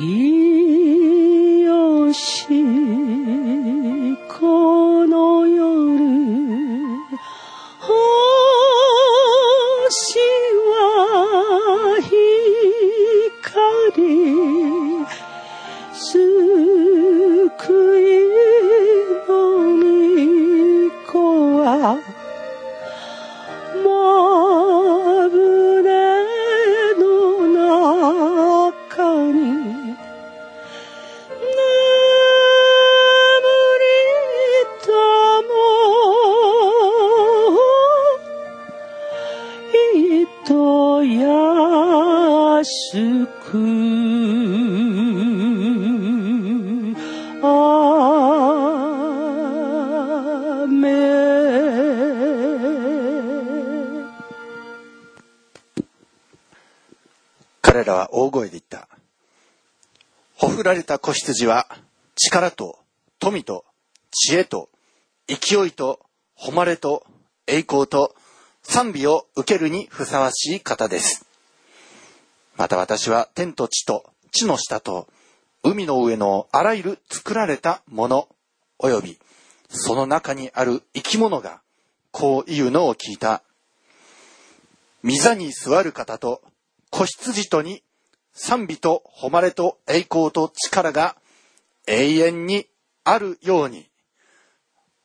清ほふられた子羊は力と富と知恵と勢いと誉れと栄光と賛美を受けるにふさわしい方です。また私は天と地と地の下と海の上のあらゆる作られたもの及びその中にある生き物がこう言うのを聞いた。御座に座る方と子羊とに賛美と誉れと栄光と力が永遠にあるように。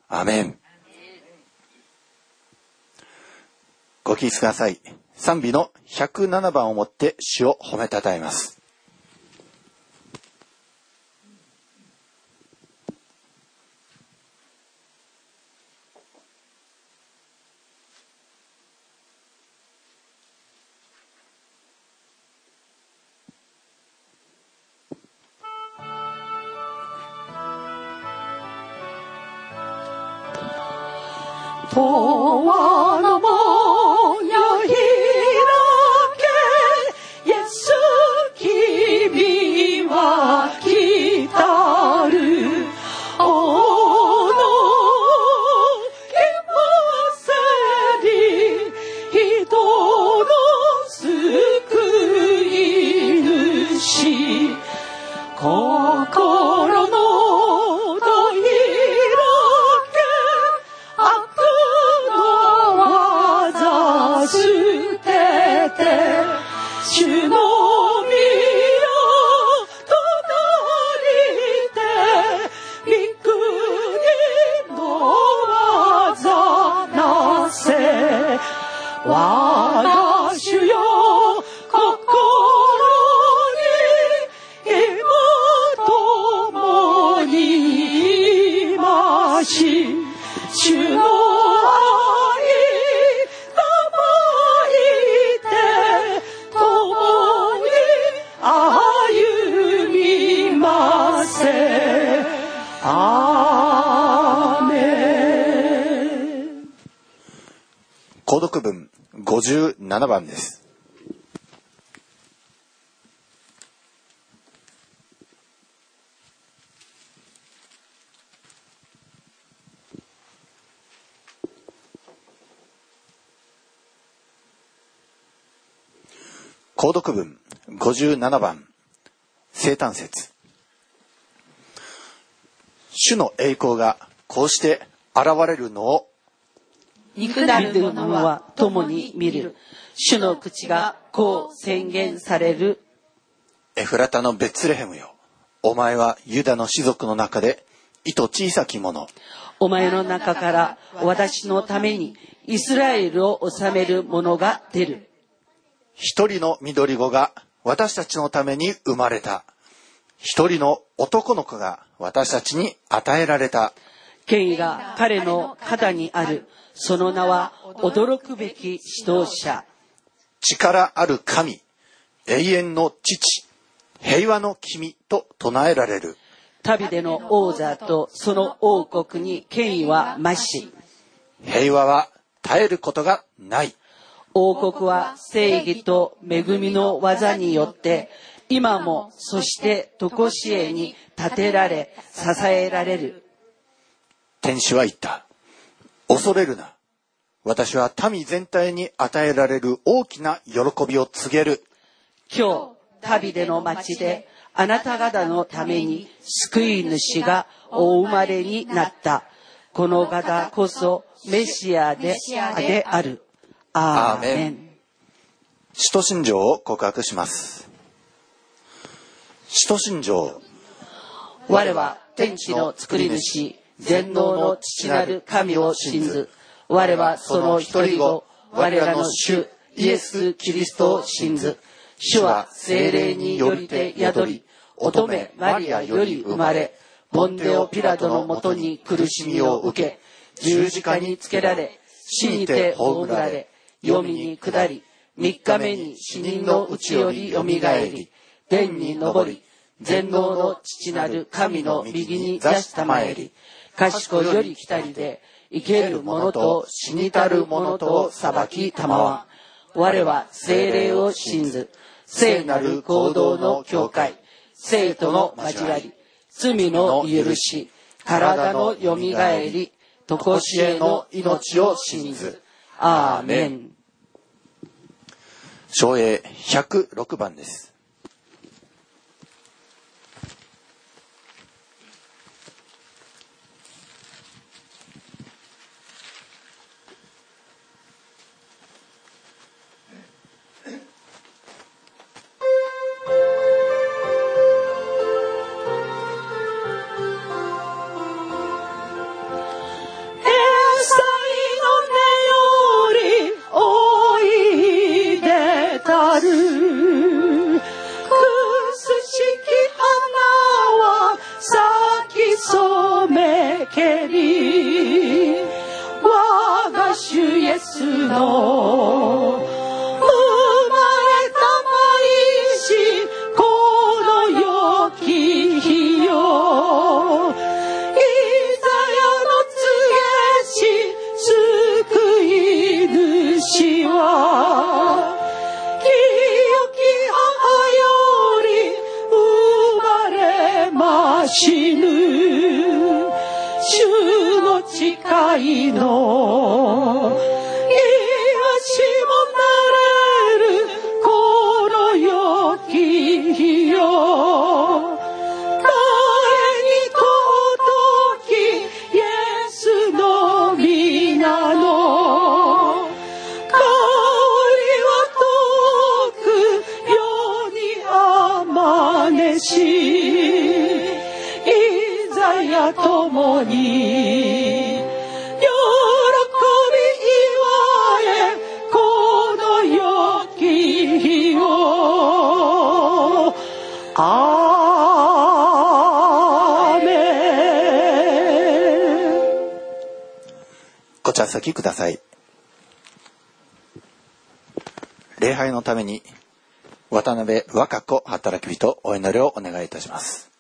アメン。ご起立ください。賛美の107番をもって主を褒めたたえます。永遠57番生誕節主の栄光がこうして現れるのを肉なる者は共に見る。主の口がこう宣言される。エフラタのベツレヘムよ。お前はユダの氏族の中で、糸小さき者。お前の中から私のためにイスラエルを治める者が出る。一人の緑子が私たちのために生まれた。一人の男の子が私たちに与えられた。権威が彼の肩にある。その名は驚くべき指導者。力ある神、永遠の父、平和の君と唱えられる。旅での王座とその王国に権威は増し。平和は絶えることがない。王国は正義と恵みの技によって今もそして常しえに立てられ支えられる天使は言った。恐れるな。私は民全体に与えられる大きな喜びを告げる。今日旅での町であなた方のために救い主がお生まれになった。この方こそメシアでである。アーメン。使徒信条を告白します。使徒信条、我は天地の作り主、全能の父なる神を信ず。我はその一人子、我らの主、イエス・キリストを信ず。主は精霊によりて宿り、乙女マリアより生まれ、モンデオ・ピラトのもとに苦しみを受け、十字架につけられ、死にて葬られ、黄泉に下り、三日目に死人のうちよりよみがえり、天に昇り、全能の父なる神の右に座したまえり、賢より来たりで、生ける者と死にたる者とを裁きたまわん。我は精霊を信ず、聖なる行動の教会、生徒の交わり、罪の許し、体のよみがえり、とこしえの命を信ず。アーメン。昭栄106番です。染めけり我が主イエスの生まれたまいしこの良き日よ。イザヤの告げし救い主は。死ぬ主の誓いのご着席ください。礼拝のために、渡辺若子働き人お祈りをお願いいたします。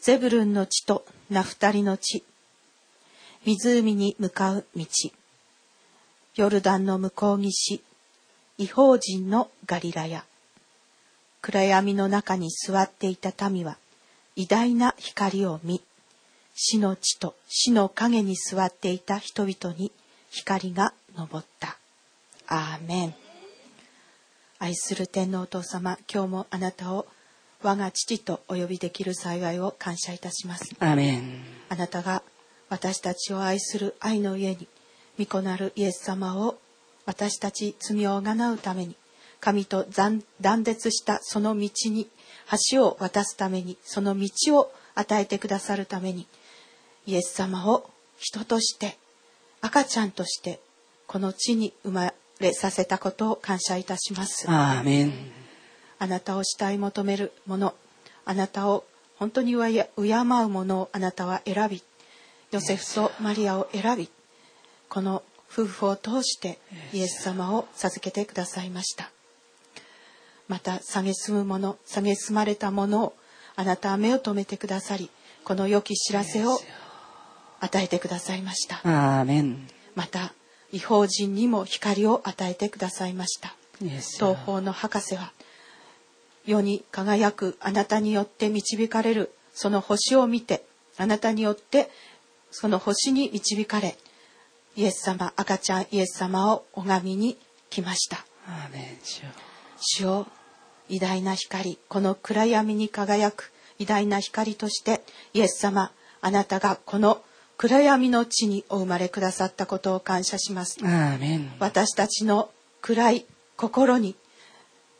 ゼブルンの地とナフタリの地、湖に向かう道、ヨルダンの向こう岸、違法人のガリラヤ。暗闇の中に座っていた民は、偉大な光を見、死の地と死の影に座っていた人々に光が昇った。アーメン。愛する天皇お父様、今日もあなたを我が父とお呼びできる幸いを感謝いたします。アーメン。あなたが私たちを愛する愛の家に、御子なるイエス様を私たち罪をあうために、神と断断絶したその道に、橋を渡すために、その道を与えてくださるために、イエス様を人として、赤ちゃんとして、この地に生まれさせたことを感謝いたします。アーメン。あなたを慕い求める者、あなたを本当に敬う者をあなたは選び、ヨセフとマリアを選び、この夫婦を通してイエス様を授けてくださいました。また、蔑む者、蔑まれた者をあなたは目を留めてくださり、この良き知らせを与えてくださいました。アーメン。また、違法人にも光を与えてくださいました。東方の博士は世に輝くあなたによって導かれるその星を見てあなたによってその星に導かれイエス様赤ちゃんイエス様を拝みに来ました主を偉大な光この暗闇に輝く偉大な光としてイエス様あなたがこの暗闇の地にお生まれくださったことを感謝します。私たちの暗い心に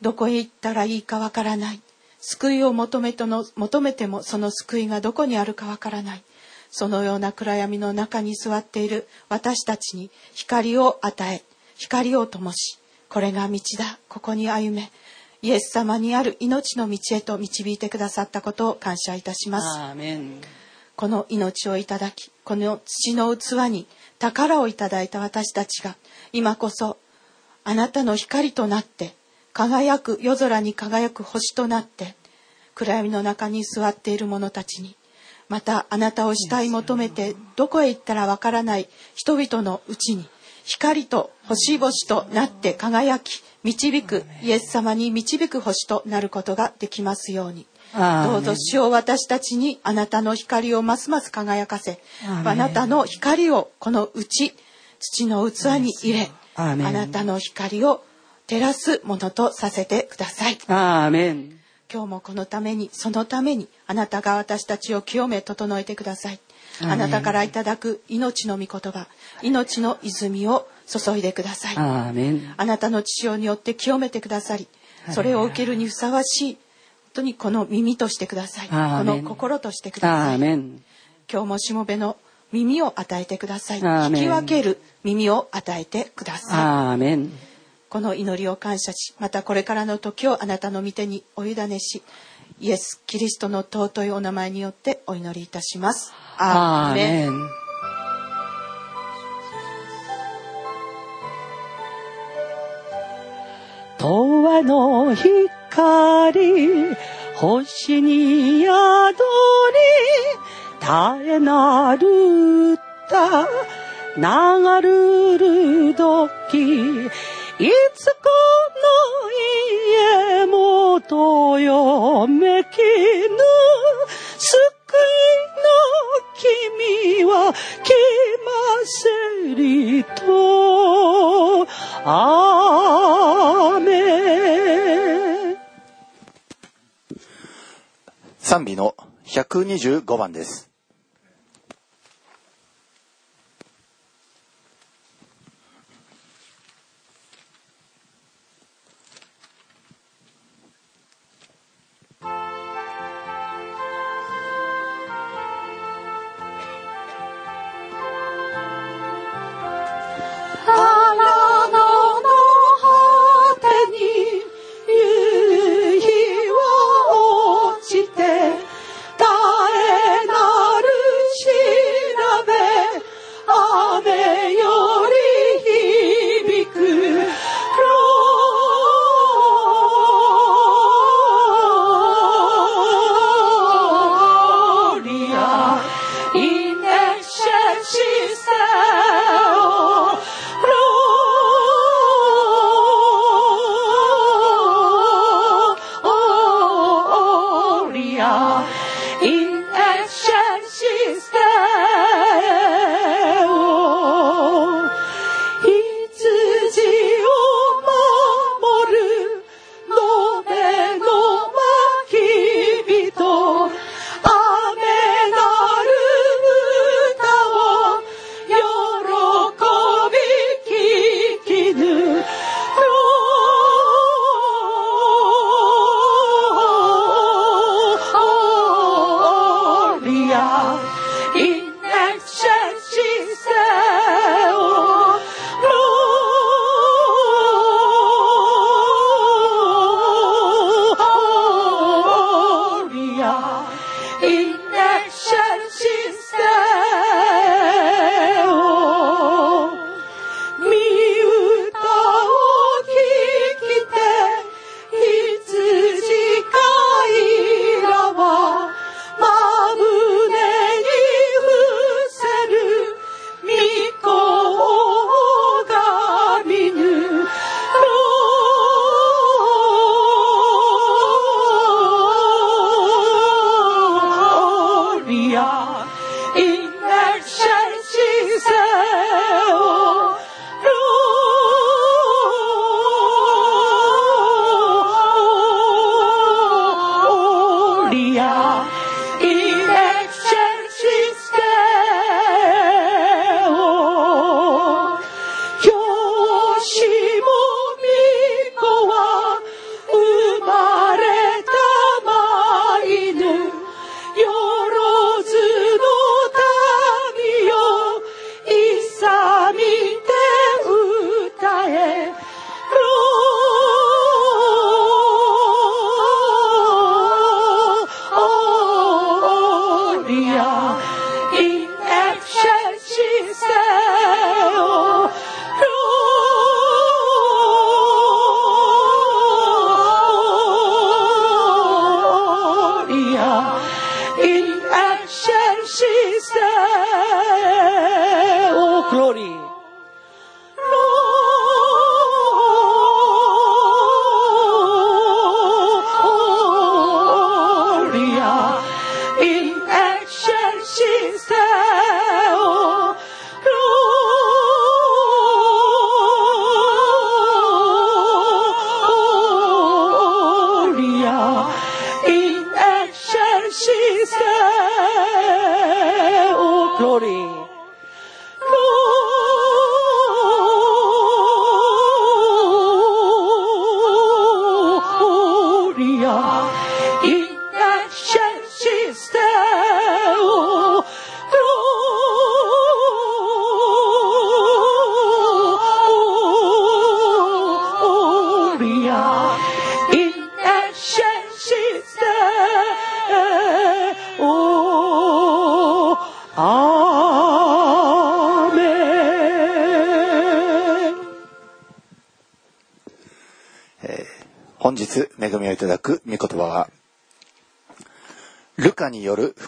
どこへ行ったらいいかわからない。救いを求めとの求めてもその救いがどこにあるかわからない。そのような暗闇の中に座っている。私たちに光を与え光を灯しこれが道だ。ここに歩め。イエス様にある命の道へと導いてくださったことを感謝いたします。アーメンこの命をいただきこの土の器に宝をいただいた私たちが今こそあなたの光となって輝く夜空に輝く星となって暗闇の中に座っている者たちにまたあなたを慕い求めてどこへ行ったらわからない人々のうちに光と星々となって輝き導くイエス様に導く星となることができますように。どうぞ主を私たちにあなたの光をますます輝かせあなたの光をこの内土の器に入れあなたの光を照らすものとさせてください。アーメン。今日もこのためにそのためにあなたが私たちを清め整えてください。あなたからいただく命の御言葉命の泉を注いでください。あなたの父親によって清めてくださりそれを受けるにふさわしい本当にこの耳としてください。この心としてくだアさい。今日もしもべの耳を与えてください。聞き分ける耳を与えてください。この祈りを感謝しまたこれからの時をあなたの御手にお委ねしイエス・キリストの尊いお名前によってお祈りいたします。アーメン永遠の光、星に宿り、絶えなる歌、流るる時、いつこの家元よめきぬ、君は来ませりと。雨。賛美の125番です。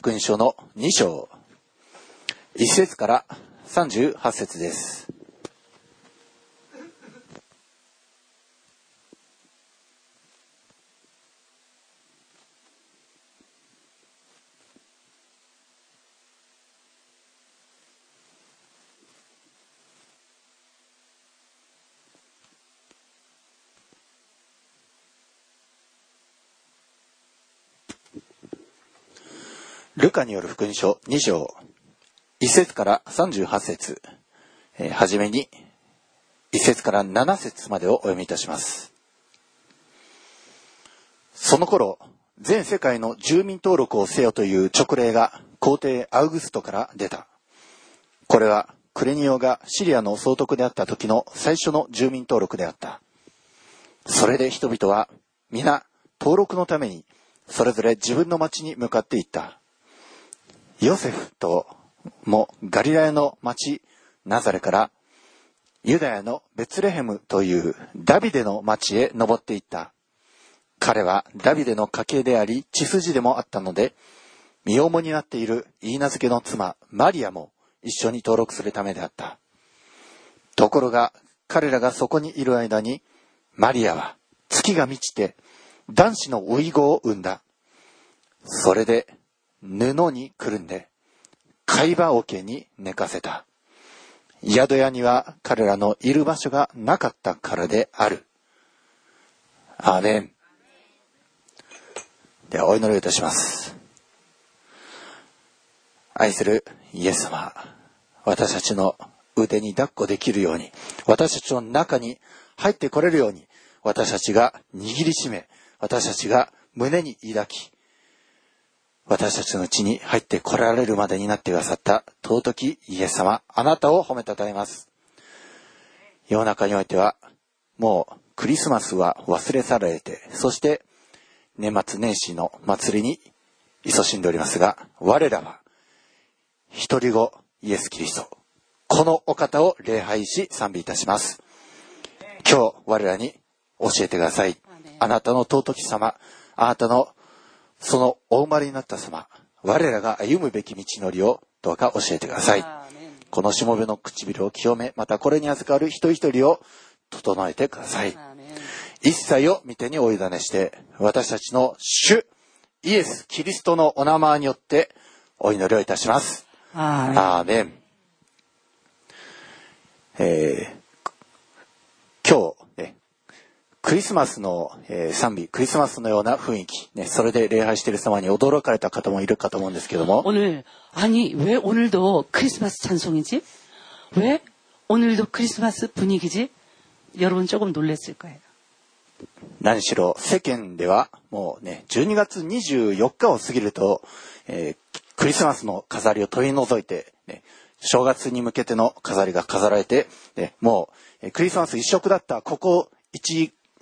福音書の2章、1節から38節です。ルカによる福音書2章、1節から38節、えーはじめに、1節から7節までをお読みいたします。その頃、全世界の住民登録をせよという勅令が皇帝アウグストから出た。これはクレニオがシリアの総督であった時の最初の住民登録であった。それで人々は皆登録のためにそれぞれ自分の町に向かっていった。ヨセフともガリラヤの町ナザレからユダヤのベツレヘムというダビデの町へ登っていった。彼はダビデの家系であり血筋でもあったので、身重になっている言い名付けの妻マリアも一緒に登録するためであった。ところが彼らがそこにいる間にマリアは月が満ちて男子の老い子を産んだ。それで布にくるんで貝羽桶に寝かせた。宿屋には彼らのいる場所がなかったからである。アーメン。ではお祈りをいたします。愛するイエス様、私たちの腕に抱っこできるように、私たちの中に入ってこれるように、私たちが握りしめ、私たちが胸に抱き、私たちのうちに入ってこられるまでになってくださった尊きイエス様、あなたを褒めたたえます。世の中においては、もうクリスマスは忘れ去られて、そして年末年始の祭りに勤しんでおりますが、我らは一人子イエス・キリスト、このお方を礼拝し賛美いたします。今日我らに教えてください。あなたの尊き様、あなたのそのお生まれになった様、我らが歩むべき道のりをどうか教えてください。このしもべの唇を清め、またこれに預かる一人一人を整えてください。一切を御手にお委ねして、私たちの主、イエス・キリストのお名前によってお祈りをいたします。アーメン。えー今日、ね、クリスマスの、えー賛美、クリスマスのような雰囲気、ね、それで礼拝している様に驚かれた方もいるかと思うんですけども、 오늘 아니 왜 오늘도 크리스마스 찬송이지? 왜 오늘도 크리스마스 분위기지? 여러분 조금 놀랐을 거예요. 何しろ世間ではもうね、12月24日を過ぎると、えークリスマスの飾りを取り除いて、ね、正月に向けての飾りが飾られて、ね、もう、えークリスマス一色だったここ1、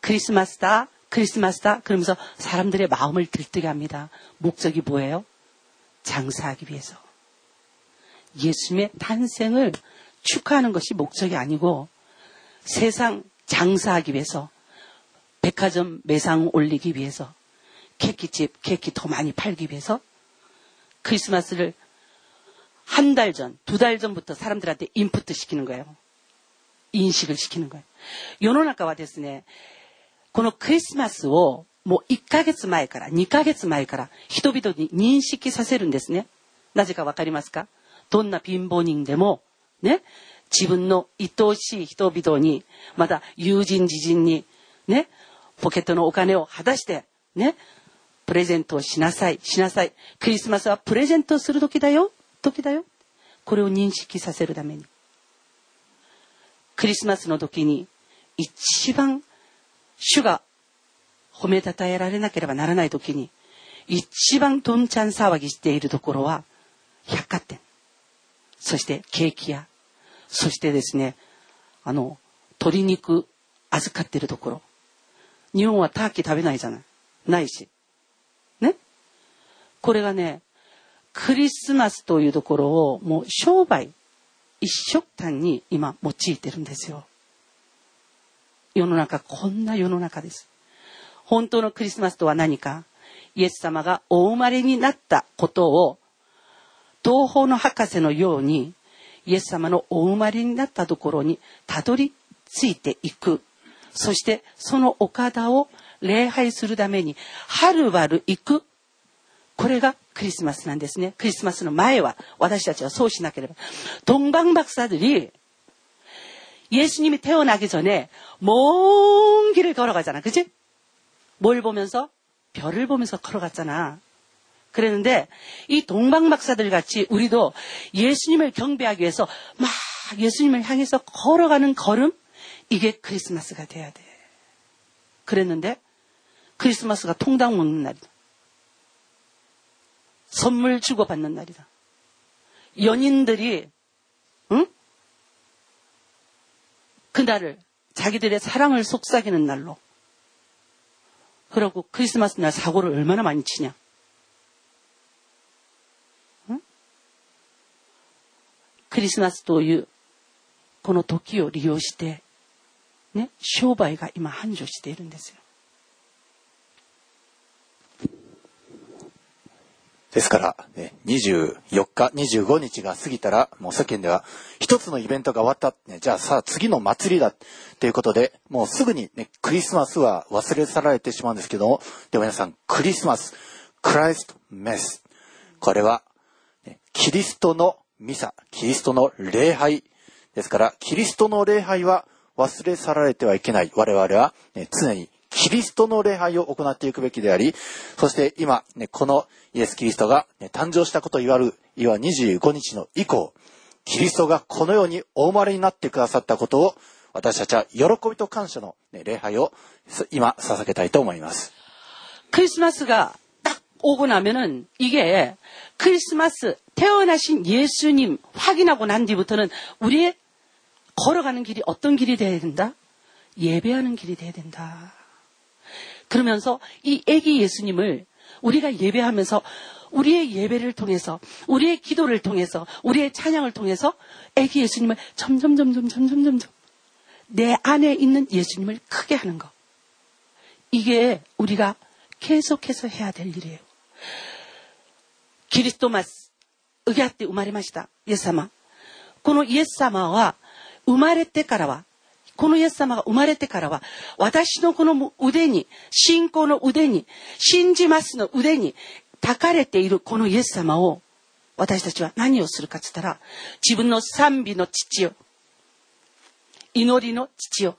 크리스마스다, 크리스마스다, 그러면서 사람들의 마음을 들뜨게 합니다. 목적이 뭐예요? 장사하기 위해서. 예수님의 탄생을 축하하는 것이 목적이 아니고 세상 장사하기 위해서 백화점 매상 올리기 위해서 케이크집 케이크 더 많이 팔기 위해서 크리스마스를 한 달 전, 두 달 전부터 사람들한테 인풋 시키는 거예요. 인식을 시키는 거예요. 世の中はですね、 このクリスマスをもう1ヶ月前から2ヶ月前から人々に認識させるんですね。なぜかわかりますか？どんな貧乏人でも、ね、自分の愛おしい人々に、また友人自人に、ね、ポケットのお金を果たして、ね、プレゼントをしなさい、しなさい。クリスマスはプレゼントする時だよ、時だよ。これを認識させるために。クリスマスの時に一番主が褒めたたえられなければならない時に一番どんちゃん騒ぎしているところは百貨店。そしてケーキ屋。そしてですね、あの、鶏肉預かってるところ。日本はターキー食べないじゃない。ないし。ね？これがね、クリスマスというところをもう商売一色単に今用いてるんですよ。世の中、こんな世の中です。本当のクリスマスとは何かイエス様がお生まれになったことを、東方の博士のように、イエス様のお生まれになったところにたどり着いていく。そしてその岡田を礼拝するために、はるばる行く。これがクリスマスなんですね。クリスマスの前は私たちはそうしなければ。동방박사들이 예수님이 태어나기 전에 먼 길을 걸어가잖아그치뭘보면서 별을 보면서 걸어갔잖아 그랬는데 이 동방박사들 같이 우리도 예수님을 경배하기 위해서 막 예수님을 향해서 걸어가는 걸음 이게 크리스마스가 돼야 돼 그랬는데 크리스마스가 통닭 먹는 날이다. 선물 주고받는 날이다. 연인들이 응? 그날을 자기들의 사랑을 속삭이는 날로 그러고 크리스마스 날 사고를 얼마나 많이 치냐. 응? 크리스마스 というこの時を利用してね商売が今繁盛しているんですよ。 ですから、ね、24日、25日が過ぎたら、もう世間では一つのイベントが終わった。じゃあさあ次の祭りだ。ということで、もうすぐに、ね、クリスマスは忘れ去られてしまうんですけども、でも皆さん、クリスマス、クライストメス。これは、キリストのミサ、キリストの礼拝。ですから、キリストの礼拝は忘れ去られてはいけない。我々は、常にキリストの礼拝を行っていくべきであり、そして今、ね、このイエス・キリストが、ね、誕生したことを言われる、いわ25日の以降、キリストがこのようにお生まれになってくださったことを、私たちは喜びと感謝の、ね、礼拝を今捧げたいと思います。クリスマスが딱 오고 나면은 이게 크리스마스 태어나신 예수님 확인하고 난 뒤부터는 우리의 걸어가는 길이 어떤 길이 돼야 된다? 예배하는 길이 돼야 된다. 그러면서 이 애기 예수님을 우리가 예배하면서 우리의 예배를 통해서 우리의 기도를 통해서 우리의 찬양을 통해서 애기 예수님을 점점 점점 점점 점점 내 안에 있는 예수님을 크게 하는 것. 이게 우리가 계속해서 해야 될 일이에요. 기리스도마스 生まれてからは このイエス様が生まれてからは、私のこの腕に、信仰の腕に、信じますの腕に、抱かれているこのイエス様を、私たちは何をするかっつったら、自分の賛美の父よ、祈りの父よ、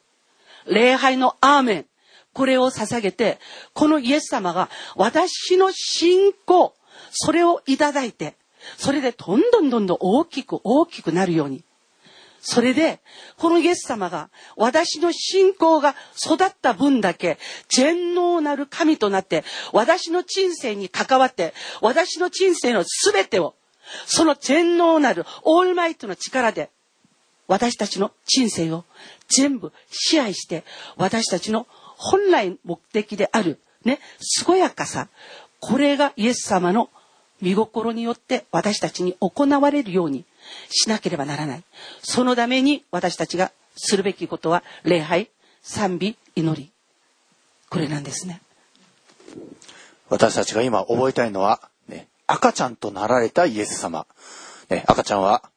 礼拝のアーメン、これを捧げて、このイエス様が私の信仰、それをいただいて、それでどんどんどんどん大きく大きくなるように、それで、このイエス様が私の信仰が育った分だけ全能なる神となって私の人生に関わって私の人生の全てをその全能なるオールマイトの力で私たちの人生を全部支配して私たちの本来目的であるね、健やかさ、これがイエス様の見心によって私たちに行われるようにしなければならない。そのために私たちがするべきことは礼拝、賛美、祈り。これなんですね。私たちが今覚えたいのは、ね、赤ちゃんとなられたイエス様。ね、赤ちゃんは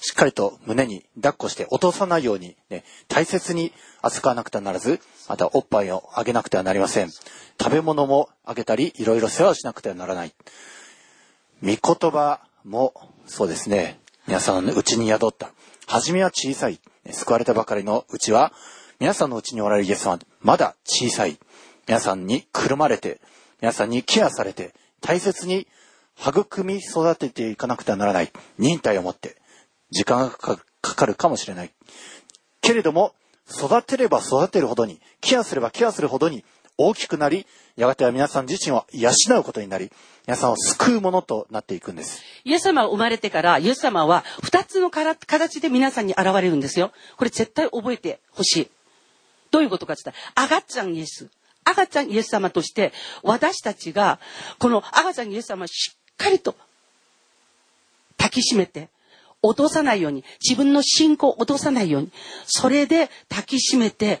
しっかりと胸に抱っこして落とさないように、ね、大切に扱わなくてはならず、またおっぱいをあげなくてはなりません。食べ物もあげたり、いろいろ世話をしなくてはならない。御言葉もそうですね、皆さんのうちに宿った。初めは小さい。救われたばかりのうちは、皆さんのうちにおられるイエス様はまだ小さい。皆さんにくるまれて、皆さんにケアされて、大切に育み育てていかなくてはならない。忍耐を持って、時間がかかるかもしれない。けれども、育てれば育てるほどに、ケアすればケアするほどに大きくなり、やがては皆さん自身を養うことになり、皆さんを救うものとなっていくんです。イエス様が生まれてから、イエス様は二つの形で皆さんに現れるんですよ。これ絶対覚えてほしい。どういうことかって言ったら、赤ちゃんイエス。赤ちゃんイエス様として、私たちが、この赤ちゃんイエス様をしっかりと抱きしめて、落とさないように、自分の信仰を落とさないように、それで抱きしめて、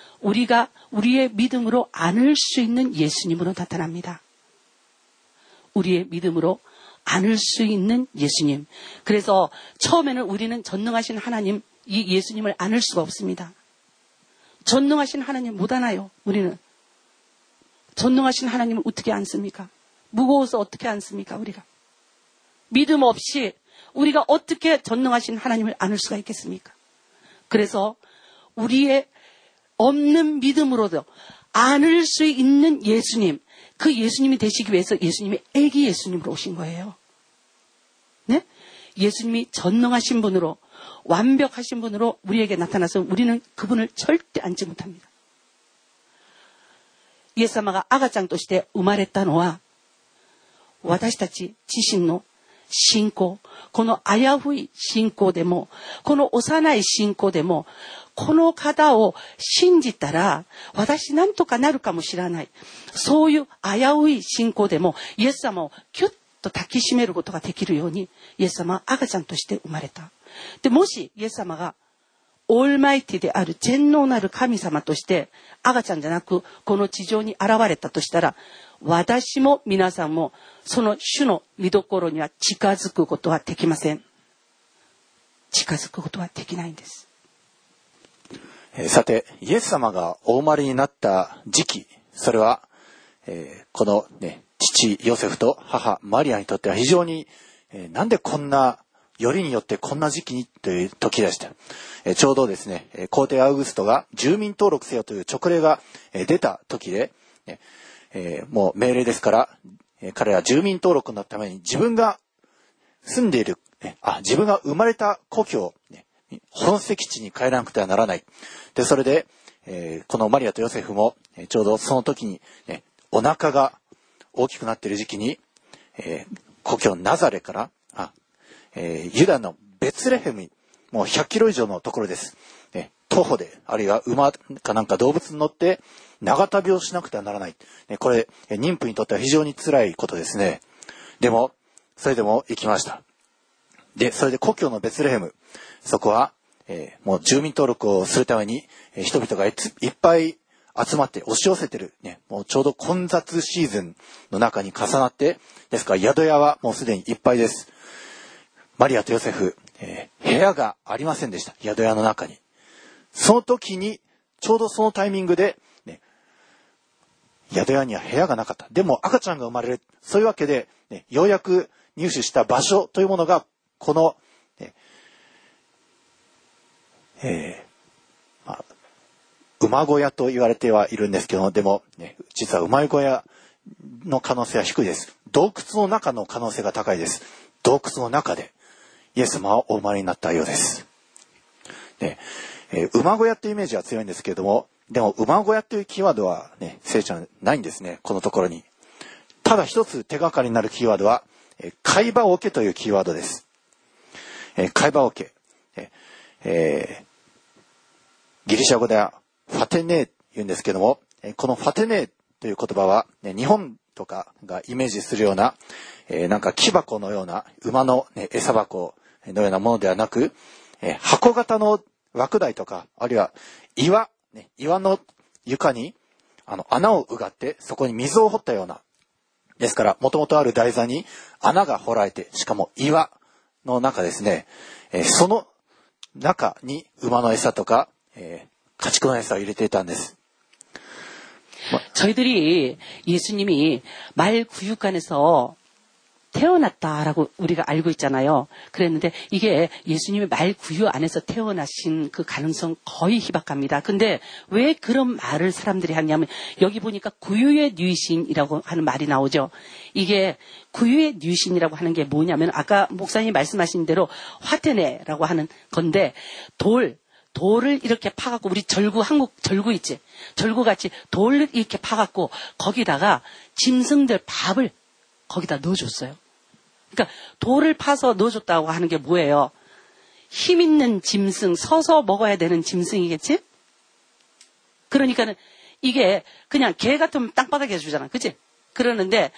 우리가 우리의 믿음으로 안을 수 있는 예수님으로 나타납니다. 우리의 믿음으로 안을 수 있는 예수님. 그래서 처음에는 우리는 전능하신 하나님, 이 예수님을 안을 수가 없습니다. 전능하신 하나님 못 안아요, 우리는. 전능하신 하나님을 어떻게 안습니까? 무거워서 어떻게 안습니까, 우리가? 믿음 없이 우리가 어떻게 전능하신 하나님을 안을 수가 있겠습니까? 그래서 우리의 없는 믿음으로도 안을 수 있는 예수님, 그 예수님이 되시기 위해서 예수님이 애기 예수님으로 오신 거예요. 네? 예수님이 전능하신 분으로 완벽하신 분으로 우리에게 나타나서 우리는 그분을 절대 안지 못합니다. 예수様が 아가ちゃんとして 生まれたのは私たち自身の信仰、この危うい信仰でも、この幼い信仰でも、 この方を信じたら、私なんとかなるかもしれない。そういう危うい信仰でも、イエス様をキュッと抱きしめることができるように、イエス様は赤ちゃんとして生まれた。で、もしイエス様がオールマイティである全能なる神様として赤ちゃんじゃなくこの地上に現れたとしたら私も皆さんもその主の見どころには近づくことはできません。近づくことはできないんです。さて、イエス様がお生まれになった時期、それは、えー、このね、父ヨセフと母マリアにとっては非常に、えー、なんでこんな、よりによってこんな時期にという時でした。えー、ちょうどですね、皇帝アウグストが住民登録せよという勅令が、出た時で、え、もう命令ですから、彼は住民登録のために自分が住んでいる、あ、自分が生まれた故郷、ね、本籍地に帰らなくてはならない。で、それで、えー、このマリアとヨセフも、えちょうどその時に、ね、お腹が大きくなっている時期に、えー、故郷ナザレから、あ、え、ユダのベツレヘムに、もう100キロ以上のところです。ね、徒歩で、あるいは馬かなんか動物に乗って、長旅をしなくてはならない。ね、これ、妊婦にとっては非常に辛いことですね。でも、それでも行きました。で、それで故郷のベツレヘム、そこは、えー、もう住民登録をするために、えー、人々がいっぱい集まって押し寄せてる、ね、もうちょうど混雑シーズンの中に重なって、ですから宿屋はもうすでにいっぱいです。マリアとヨセフ、えー、部屋がありませんでした。宿屋の中に。その時に、ちょうどそのタイミングで、ね宿屋には部屋がなかった。でも赤ちゃんが生まれる。そういうわけで、ね、ようやく入手した場所というものが、この、ね、えー、まあ、馬小屋と言われてはいるんですけどでも、ね、実は馬小屋の可能性は低いです。洞窟の中の可能性が高いです。洞窟の中で、イエス様はお生まれになったようです。で、えー、馬小屋っていうイメージは強いんですけれども、でも、馬小屋っていうキーワードはね、聖書はないんですね、このところに。ただ一つ手がかりになるキーワードは、えー、会話桶というキーワードです。えー、会話桶。ええーギリシャ語ではファテネー言うんですけども、えこのファテネーという言葉は、ね、日本とかがイメージするような、えーなんか木箱のような馬の、ね、餌箱のようなものではなく、えー箱型の枠台とか、あるいは岩、ね、岩の床にあの穴をうがってそこに水を掘ったようなですから、もともとある台座に穴が掘られて、しかも岩の中ですね、えーその中に馬の餌とか、えー家畜の餌を入れていたんです。 저희들이 예수님이 말 구육관에서 태어났다라고 우리가 알고 있잖아요. 그랬는데 이게 예수님이 말 구유 안에서 태어나신 그 가능성 거의 희박합니다. 근데 왜 그런 말을 사람들이 하냐면 여기 보니까 구유의 뉘신이라고 하는 말이 나오죠. 이게 구유의 뉘신이라고 하는 게 뭐냐면 아까 목사님이 말씀하신 대로 화테네라고 하는 건데 돌 돌을 이렇게 파갖고 우리 절구 한국 절구 있지 절구 같이 돌을 이렇게 파갖고 거기다가 짐승들 밥을 거기다 넣어줬어요. 그러니까 돌을 파서 넣어줬다고 하는 게 뭐예요? 힘 있는 짐승 서서 먹어야 되는 짐승이겠지? 그러니까는 이게 그냥 개 같으면 땅바닥에 주잖아, 그치? 그러는데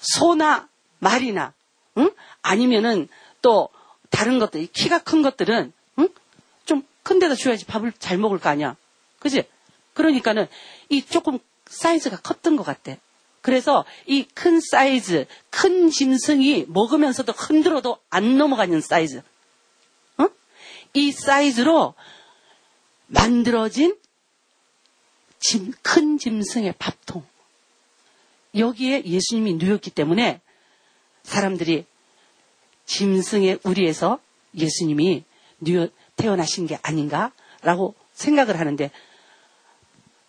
소나 말이나 응? 아니면은 또 다른 것들 키가 큰 것들은 응? 좀 큰 데다 줘야지 밥을 잘 먹을 거 아니야. 그지? 그러니까는 이 조금 사이즈가 컸던 것 같대. 그래서 이 큰 사이즈, 큰 짐승이 먹으면서도 흔들어도 안 넘어가는 사이즈. 어? 이 사이즈로 만들어진 짐, 큰 짐승의 밥통. 여기에 예수님이 누였기 때문에 사람들이 짐승의 우리에서 예수님이 누여 태어나신 게 아닌가라고 생각을 하는데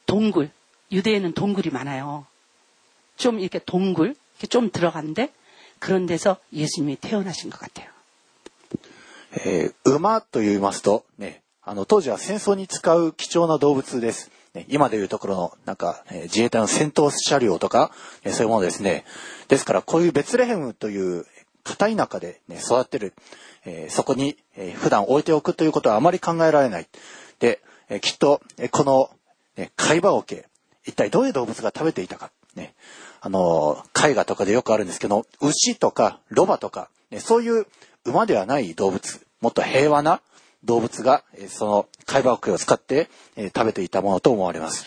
동굴 유대에는 동굴이 많아요. 좀 이렇게 동굴 이렇게 좀 들어간데 그런 데서 예수님이 태어나신 것 같아요. えー馬と言いますと、ね、あの、当時は戦争に使う貴重な動物です。ね、今でいうところの、なんか、えー自衛隊の戦闘車両とか、えーそういうものですね。ですから、こういうベツレヘムという片田舎で、ね、育ってる、えーそこに、えー普段置いておくということはあまり考えられない。で、えーきっと、えーこの、ね、貝羽桶、一体どういう動物が食べていたか。ね、 あの、絵画とかでよくあるんですけど、牛とかロバとか、ね、そういう馬ではない動物、もっと平和な動物が、その海馬クを使って、食べていたものと思われます。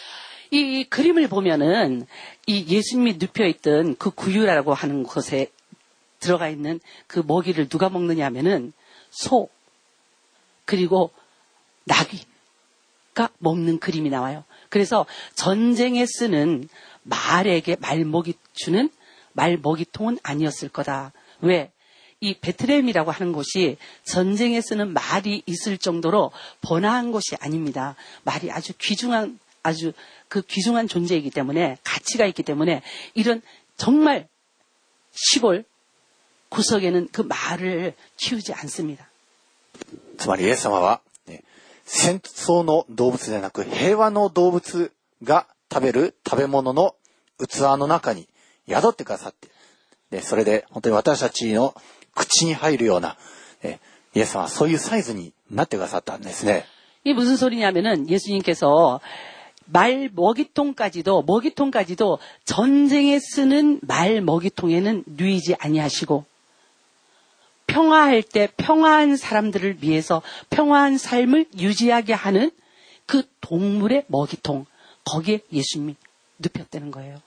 이그림을보면은이예수님이눕혀있던그구유라고하는것에들어가있는그먹이를누가먹느냐면은소그리고나귀가먹는그림이나와요그래서전쟁에쓰는 말에게 말먹이 주는 말먹이통은 아니었을 거다. 왜? 이 베트레헴이라고 하는 곳이 전쟁에 쓰는 말이 있을 정도로 번화한 곳이 아닙니다. 말이 아주 귀중한 아주 그 귀중한 존재이기 때문에 가치가 있기 때문에 이런 정말 시골 구석에는 그 말을 키우지 않습니다. つまりイエス様は、ね、戦争の動物ではなく平和の動物が 食べる食べ物の器の中に宿ってくださって、でそれで本当に私たちの口に入るような、えイエス様はそういうサイズになってくださったんですね。 이게 무슨 소리냐면은 예수님께서 말 먹이통까지도 먹이통까지도 전쟁에 쓰는 말 먹이통에는 누이지 아니하시고 평화할 때 평화한 사람들을 위해서 평화한 삶을 유지하게 하는 그 동물의 먹이통 거기에 예수님이 눕혔다는 거예 요.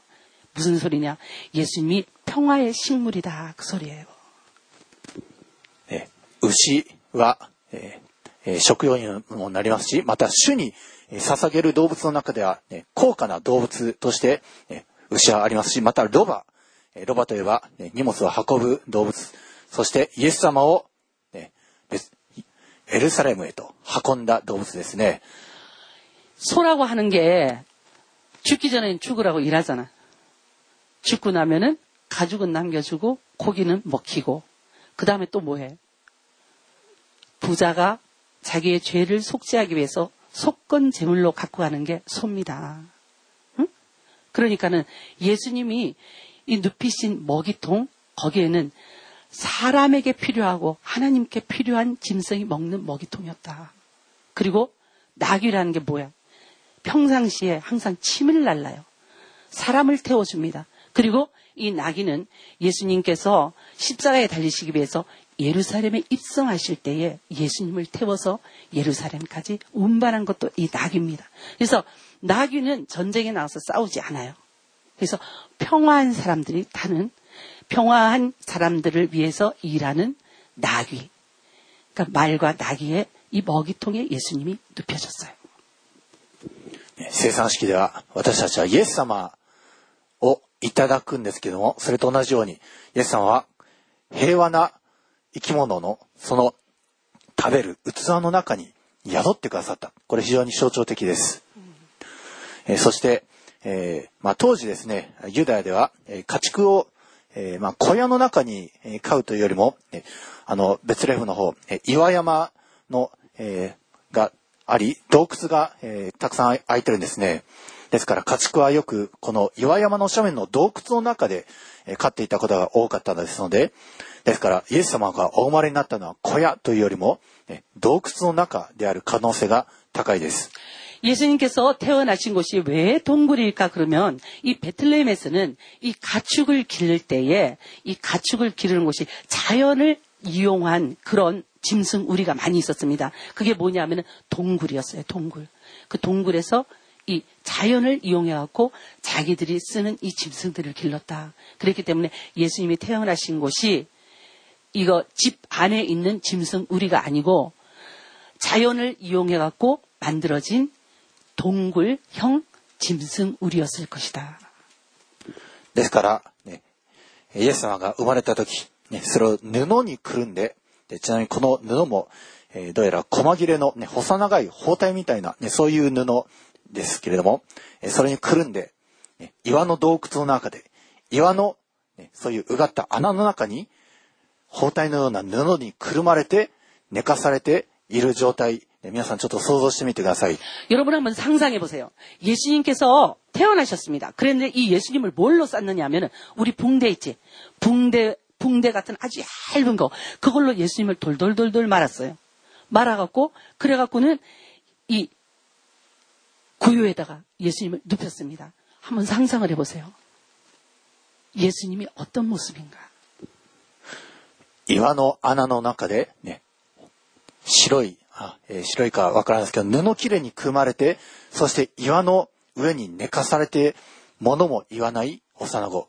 무슨 소리 냐? 예수님이 평화의 식물이 다. 그 소리예 요. 네, 우시와食用にもなりますし、また種に捧げる動物の中では、ね、高価な動物として、ね、牛はありますし、またロバ、ロバといえば、ね、荷物を運ぶ動物、そしてイエス様を、ね、エルサレムへと運んだ動物ですね。空を하는 게 죽기 전에 죽으라고 일하잖아. 죽고 나면은 가죽은 남겨주고 고기는 먹히고 그 다음에 또 뭐해? 부자가 자기의 죄를 속죄하기 위해서 속건 제물로 갖고 가는 게 소입니다. 응? 그러니까는 예수님이 이 눕히신 먹이통 거기에는 사람에게 필요하고 하나님께 필요한 짐승이 먹는 먹이통이었다. 그리고 나귀라는 게 뭐야? 평상시에 항상 침을 날라요. 사람을 태워줍니다. 그리고 이 나귀는 예수님께서 십자가에 달리시기 위해서 예루살렘에 입성하실 때에 예수님을 태워서 예루살렘까지 운반한 것도 이 나귀입니다. 그래서 나귀는 전쟁에 나가서 싸우지 않아요. 그래서 평화한 사람들이 타는 평화한 사람들을 위해서 일하는 나귀. 그러니까 말과 나귀의 이 먹이통에 예수님이 눕혀졌어요. 生産式では私たちはイエス様をいただくんですけども、それと同じように、イエス様は平和な生き物のその食べる器の中に宿ってくださった。これ非常に象徴的です。えそして、えーまあ、当時ですね、ユダヤでは、え家畜を、えーまあ、小屋の中にえ飼うというよりも、えーあの、ベツレフの方、えー岩山の、えーがあり、洞窟が、えーたくさん開いてるんですね。ですから家畜はよくこの岩山の斜面の洞窟の中で、えー飼っていたことが多かったですので、ですからイエス様がお生まれになったのは小屋というよりも、え洞窟の中である可能性が高いです。 예수님께서 태어나신 곳이 왜 동굴일까 그러면 이 베틀레헴에서는 이 가축을 기를 때에 이 가축을 기르는 곳이 자연을 이용한 그런 짐승 우리가 많이 있었습니다. 그게 뭐냐면은 동굴이었어요. 동굴. 그 동굴에서 이 자연을 이용해 갖고 자기들이 쓰는 이 짐승들을 길렀다. 그랬기 때문에 예수님이 태어나신 곳이 이거 집 안에 있는 짐승 우리가 아니고 자연을 이용해 갖고 만들어진 동굴형 짐승 우리였을 것이다. ですから、ね、イエス様が生まれた時、ね、それを布にくるんで、 でちなみにこの布も、えーどうやら細切れの、ね、細長い包帯みたいな、ね、そういう布ですけれども、えーそれにくるんで、ね岩の洞窟の中で、岩の、ね、そういううがった穴の中に、包帯のような布にくるまれて、寝かされている状態、ね皆さんちょっと想像してみてください。 여러분 한번 상상해 보세요. 예수님께서 태어나셨습니다. 그런데 이 예수님을 뭘로 쌌느냐 하면은 우리 붕대 있지. 붕대 붕대 같은 아주 얇은 거 그걸로 예수님을 돌돌돌돌 말았어요. 말아갖고 그래갖고는 이 구유에다가 예수님을 눕혔습니다. 한번 상상을 해보세요. 예수님이 어떤 모습인가? 岩の穴の中で、ね、白い、あえー白いかわからないですけど、布切れに組まれて、そして岩の上に寝かされて、物も言わない幼子。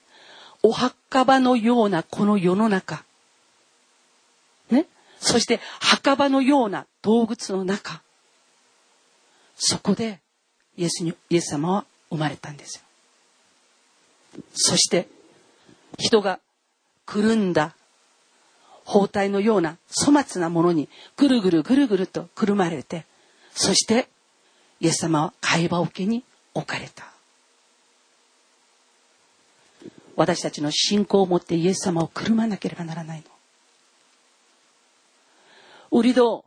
お墓場のようなこの世の中、ね、そして墓場のような洞窟の中、そこでイエスに、イエス様は生まれたんですよ。そして、人がくるんだ包帯のような粗末なものにぐるぐるぐるぐるとくるまれて、そして、イエス様は会話桶に置かれた。 私たちの信仰を持ってイエス様をくるまなければならないの。 우리도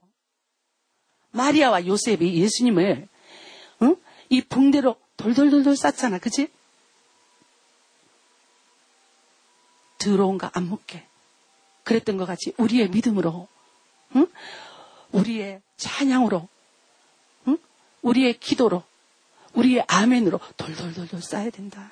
마리아와 요셉이 예수님을 응? 이 붕대로 돌돌돌돌 쌌잖아, 그지? 들어온가 안 묻게. 그랬던 것 같이 우리의 믿음으로, 응? 우리의 찬양으로, 응? 우리의 기도로, 우리의 아멘으로 돌돌돌돌 쌓아야 된다.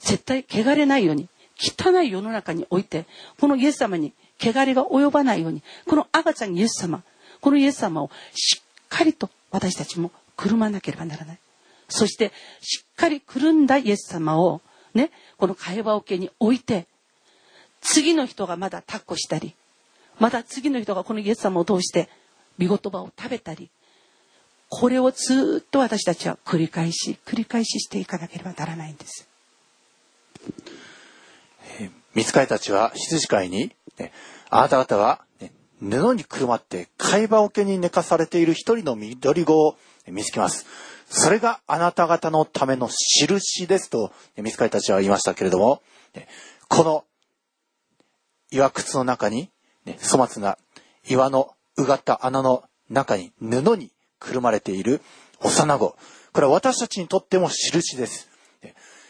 絶対汚れないように、汚い世の中において、このイエス様に汚れが及ばないように、この赤ちゃんイエス様、このイエス様をしっかりと私たちもくるまなければならない。そして、しっかりくるんだイエス様を、ね、この会話桶に置いて、次の人がまだ抱っこしたり、また次の人がこのイエス様を通して、見言葉を食べたり、これをずっと私たちは繰り返し、繰り返ししていかなければならないんです。見つかりたちは羊飼いに、ね、あなた方は、ね、布にくるまって貝羽桶に寝かされている一人の緑子を見つけます。それがあなた方のための印ですと、見つかりたちは言いましたけれども、この岩窟の中に、ね、粗末な岩のうがった穴の中に布にくるまれている幼子。これは私たちにとっても印です。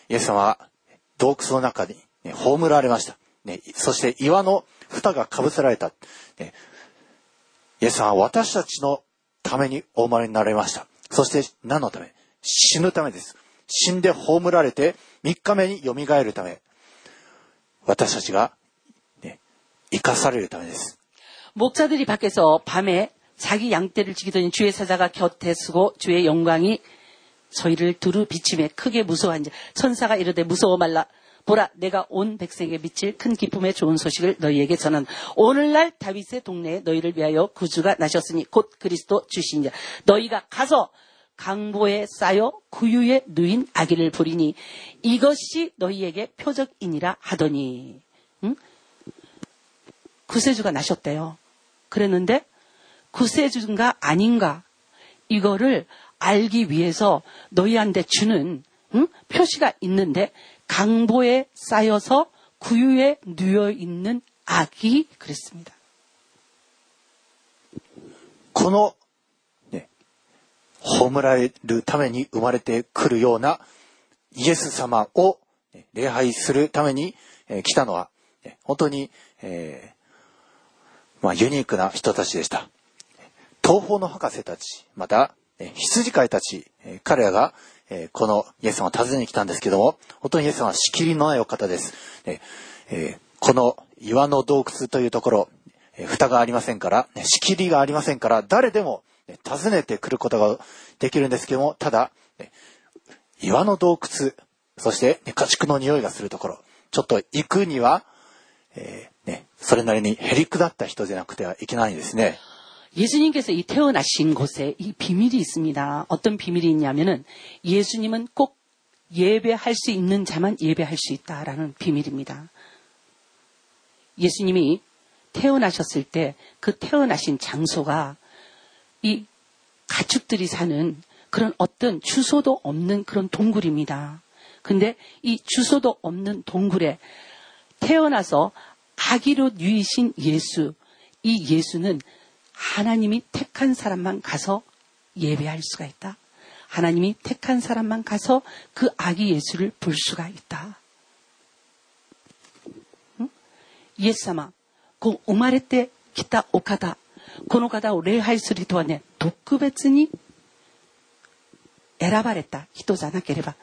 イエス様は洞窟の中に、ね、葬られました。ね、そして岩の蓋がかぶせられた。ね、イエス様は私たちのためにお生まれになられました。そして何のため死ぬためです。死んで葬られて3日目によみがえるため。私たちが、ね、生かされるためです。목자들이밖에서밤에자기양떼를지키더니주의사자가곁에서고주의영광이저희를두루비침에크게무서워한지천사가이르되무서워말라 보라 내가 온 백성에미칠 큰 기쁨의 좋은 소식을 너희에게 전한 오늘날 다윗의 동네에 너희를 위하여 구주가 나셨으니 곧 그리스도주신자너희가 가서 강보에 쌓여 구유에 누인 아기를 부리니 이것이 너희에게 표적이니라 하더니. 응? 구세주가 나셨대요 그랬는데 구세주인가 아닌가 이거를 알기 위해서 너희한테 주는 응 표시가 있는데 강보에 쌓여서 구유에 누워 있는 악이 그랬습니다. この、葬られるために生まれてくるようなイエス様を、礼拝するために来たのは、本当に、まあ、ユニークな人たちでした。東方の博士たち、彼らが、 えこのイエス様を訪ねに来たんですけども、本当にイエス様は仕切りのないお方です。えこの岩の洞窟というところえ、蓋がありませんから、仕切りがありませんから、誰でも訪ねてくることができるんですけども、ただ、岩の洞窟、そして家畜の匂いがするところ、ちょっと行くには、えー、ね、それなりにへりくだった人でなくてはいけないんですね。 예수님께서 이 태어나신 곳에 이 비밀이 있습니다. 어떤 비밀이 있냐면은 예수님은 꼭 예배할 수 있는 자만 예배할 수 있다라는 비밀입니다. 예수님이 태어나셨을 때 그 태어나신 장소가 이 가축들이 사는 그런 어떤 주소도 없는 그런 동굴입니다. 근데 이 주소도 없는 동굴에 태어나서 아기로 누이신 예수, 이 예수는 하나님이 택한 사람만 가서 예배할 수가 있다. 하나님이 택한 사람만 가서 그 아기 예수를 볼 수가 있다. 응? イエス様、こう生まれてきたお方、この方を礼拝するとはね、特別に選ばれた人じゃなければ、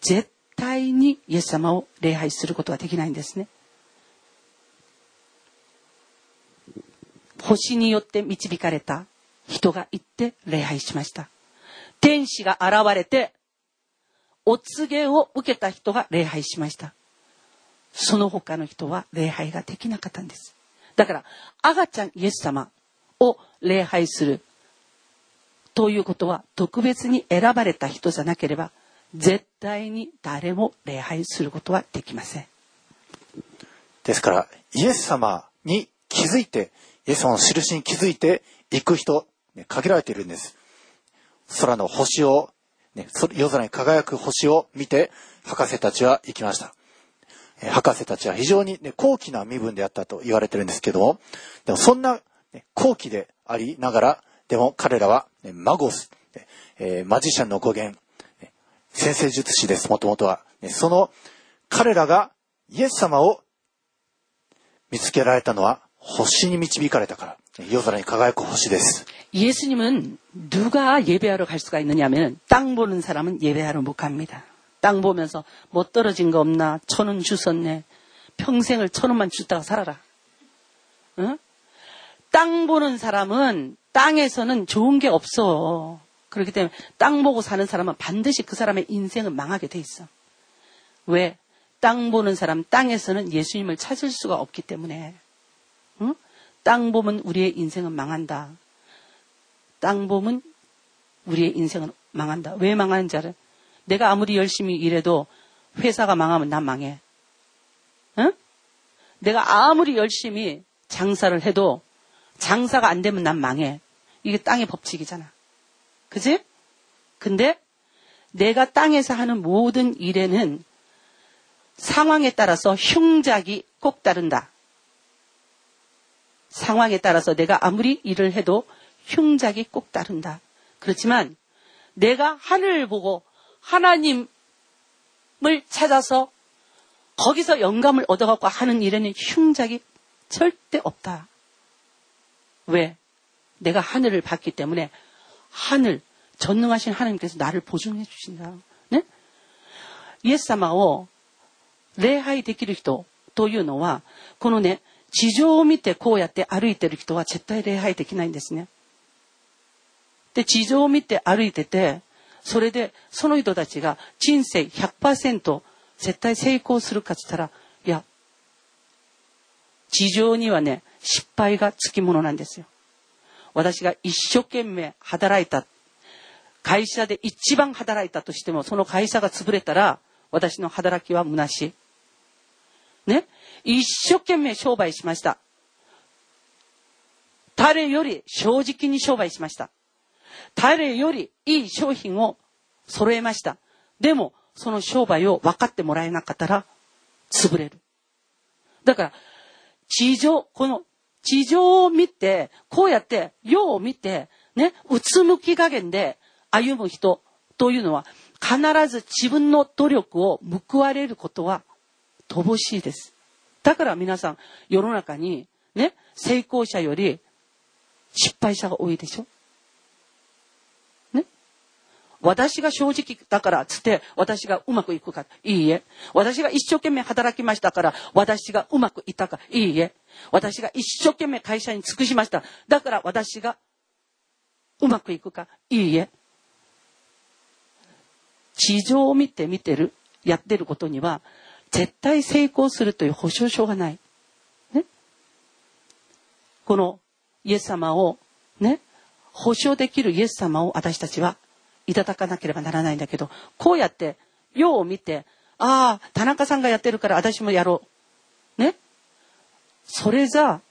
絶対にイエス様を礼拝することはできないんですね。 星によって導かれた人が行って礼拝しました。天使が現れて、お告げを受けた人が礼拝しました。その他の人は礼拝ができなかったんです。だから、赤ちゃんイエス様を礼拝するということは特別に選ばれた人じゃなければ絶対に誰も礼拝することはできません。ですから、イエス様に気づいて、イエス様の印に気づいて行く人、ね、限られているんです。空の星を、ね、夜空に輝く星を見て、博士たちは行きました。え博士たちは非常に、ね、高貴な身分であったと言われてるんですけども、でもそんな、ね、高貴でありながら、でも彼らは、ね、マゴス、えー、マジシャンの語源、先生術師です、もともとは。ね、その彼らがイエス様を見つけられたのは 星に導かれたから。夜空に輝く星です。예수님은누가예배하러갈수가있느냐면땅보는사람은예배하러못갑니다땅보면서뭐떨어진거없나천원주었네평생을천원만주다가살아라 응? 땅 보는 사람은 땅에서는 좋은 게 없어. 그렇기 때문에 땅 보고 사는 사람은 반드시 그 사람의 인생은 망하게 돼 있어. 왜? 땅 보는 사람, 땅에서는 예수님을 찾을 수가 없기 때문에. 응? 땅 보면 우리의 인생은 망한다. 땅 보면 우리의 인생은 망한다. 왜 망하는지 알아? 내가 아무리 열심히 일해도 회사가 망하면 난 망해. 응? 내가 아무리 열심히 장사를 해도 장사가 안 되면 난 망해. 이게 땅의 법칙이잖아. 그지? 근데 내가 땅에서 하는 모든 일에는 상황에 따라서 흉작이 꼭 따른다. 상황에 따라서 내가 아무리 일을 해도 흉작이 꼭 따른다. 그렇지만 내가 하늘을 보고 하나님을 찾아서 거기서 영감을 얻어갖고 하는 일에는 흉작이 절대 없다. 왜? 내가 하늘을 봤기 때문에 하늘, 전능하신 하나님께서 나를 보증해 주신다. 네? 이에사마오, 레하이 데키르히도, 도유노와, 고노네, 地上を見てこうやって歩いてる人は絶対礼拝できないんですね。で、地上を見て歩いてて、それでその人たちが人生100%絶対成功するかって言ったら、いや、地上にはね、失敗がつきものなんですよ。私が一生懸命働いた。会社で一番働いたとしても、その会社が潰れたら、私の働きは虚しい。ね。一生懸命商売しました。誰より正直に商売しました。誰よりいい商品を揃えました。でも、その商売を分かってもらえなかったら、潰れる。だから、地上、この地上を見て、こうやって世を見て、ね、うつむき加減で歩む人というのは、必ず自分の努力を報われることは乏しいです。だから皆さん、世の中に、ね、成功者より失敗者が多いでしょ？私が正直だからつって私がうまくいくかいいえ。私が一生懸命働きましたから私がうまくいったかいいえ。私が一生懸命会社に尽くしました。だから私がうまくいくかいいえ。地上を見て見てる、やってることには絶対成功するという保証書がない。ね？このイエス様をね、保証できるイエス様を私たちはいただかなければならないんだけど、こうやって、世を見て、ああ、田中さんがやってるから私もやろう。ね？それじゃ、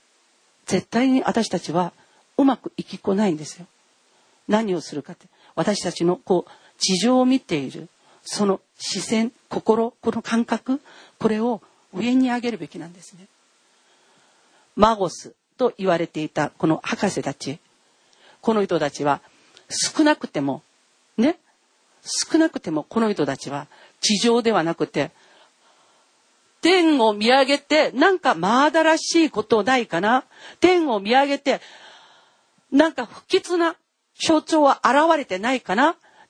絶対に私たちはうまくいきこないんですよ。何をするかって。私たちのこう、地上を見ている、その視線、心、この感覚、これを上に上げるべきなんですね。マゴスと言われていたこの博士たち、この人たちは少なくてもね。少なくてもこの人たちは地上ではなくて、天を見上げて、なんか真新しいことないかな？天を見上げて、なんか不吉な象徴は現れてないかな？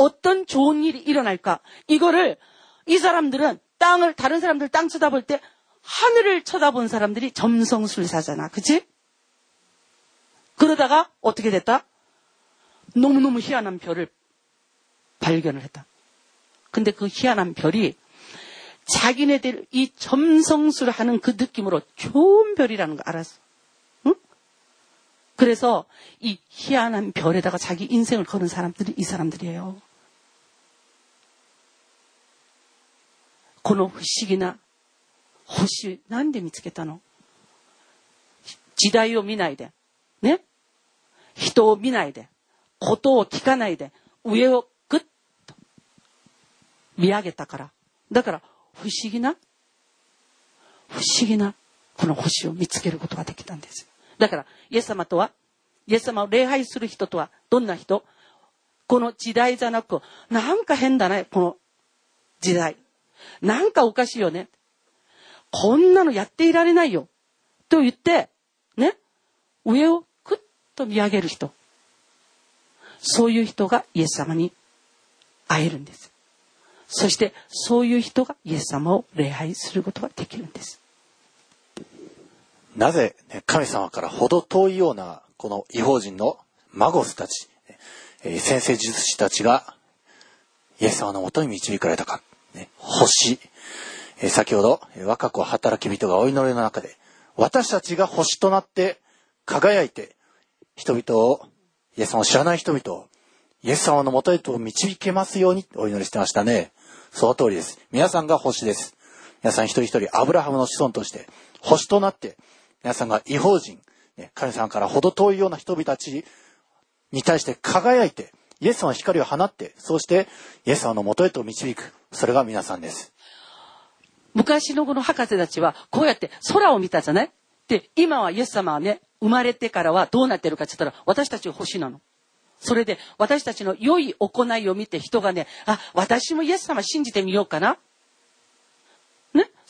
어떤 좋은 일이 일어날까? 이거를 이 사람들은 땅을 다른 사람들 땅 쳐다볼 때 하늘을 쳐다본 사람들이 점성술사잖아. 그치? 그러다가 어떻게 됐다? 너무너무 희한한 별을 발견을 했다. 근데 그 희한한 별이 자기네들 이 점성술을 하는 그 느낌으로 좋은 별이라는 거 알았어. 응? 그래서 이 희한한 별에다가 자기 인생을 거는 사람들이 이 사람들이에요. この不思議な星なんで見つけたの？時代を見ないで。ね？人を見ないで。ことを聞かないで、上をぐっと見上げたから。だから、不思議な、不思議な、この星を見つけることができたんです。だから、イエス様とは、イエス様を礼拝する人とは、どんな人？この時代じゃなく、なんか変だね、この時代。なんかおかしいよね。こんなのやっていられないよ。と言って、ね、上をくっと見上げる人。そういう人がイエス様に会えるんです。そしてそういう人がイエス様を礼拝することができるんです。なぜ、神様から程遠いようなこの違法人のマゴスたち、先生術師たちがイエス様のもとに導かれたか。星。先ほど若く働き人がお祈りの中で私たちが星となって輝いて人々をイエス様を知らない人々をイエス様のもとへと導けますようにお祈りしてましたね。その通りです。皆さんが星です。皆さん一人一人アブラハムの子孫として星となって皆さんが違法人、神様から程遠いような人々たちに対して輝いてイエス様は光を放ってそうしてイエス様のもとへと導くそれが皆さんです。昔のこの博士たちはこうやって空を見たじゃない？で、今はイエス様はね、生まれてからはどうなってるかって言ったら私たちは星なの。それで私たちの良い行いを見て人がね、あ、私もイエス様信じてみようかな。 ね。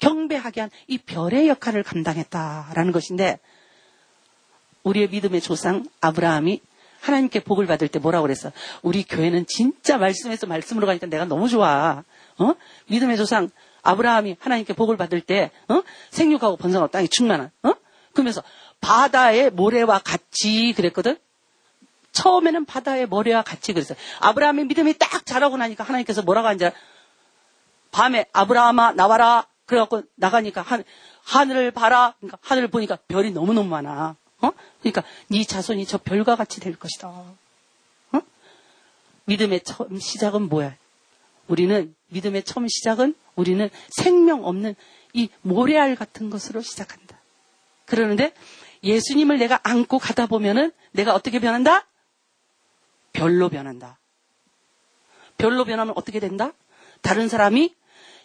경배하게 한 이 별의 역할을 감당했다라는 것인데 우리의 믿음의 조상 아브라함이 하나님께 복을 받을 때 뭐라고 그랬어? 우리 교회는 진짜 말씀에서 말씀으로 가니까 내가 너무 좋아. 어? 믿음의 조상 아브라함이 하나님께 복을 받을 때 어? 생육하고 번성하고 땅이 충만한 어? 그러면서 바다의 모래와 같이 그랬거든. 처음에는 바다의 모래와 같이 그랬어요. 아브라함의 믿음이 딱 자라고 나니까 하나님께서 뭐라고 하는지 밤에 아브라함아 나와라. 그래갖고 나가니까 하, 하늘을 봐라. 그러니까 하늘을 보니까 별이 너무너무 많아. 어? 그러니까 네 자손이 저 별과 같이 될 것이다. 어? 믿음의 처음 시작은 뭐야? 우리는 믿음의 처음 시작은 우리는 생명 없는 이 모래알 같은 것으로 시작한다. 그러는데 예수님을 내가 안고 가다 보면은 내가 어떻게 변한다? 별로 변한다. 별로 변하면 어떻게 된다? 다른 사람이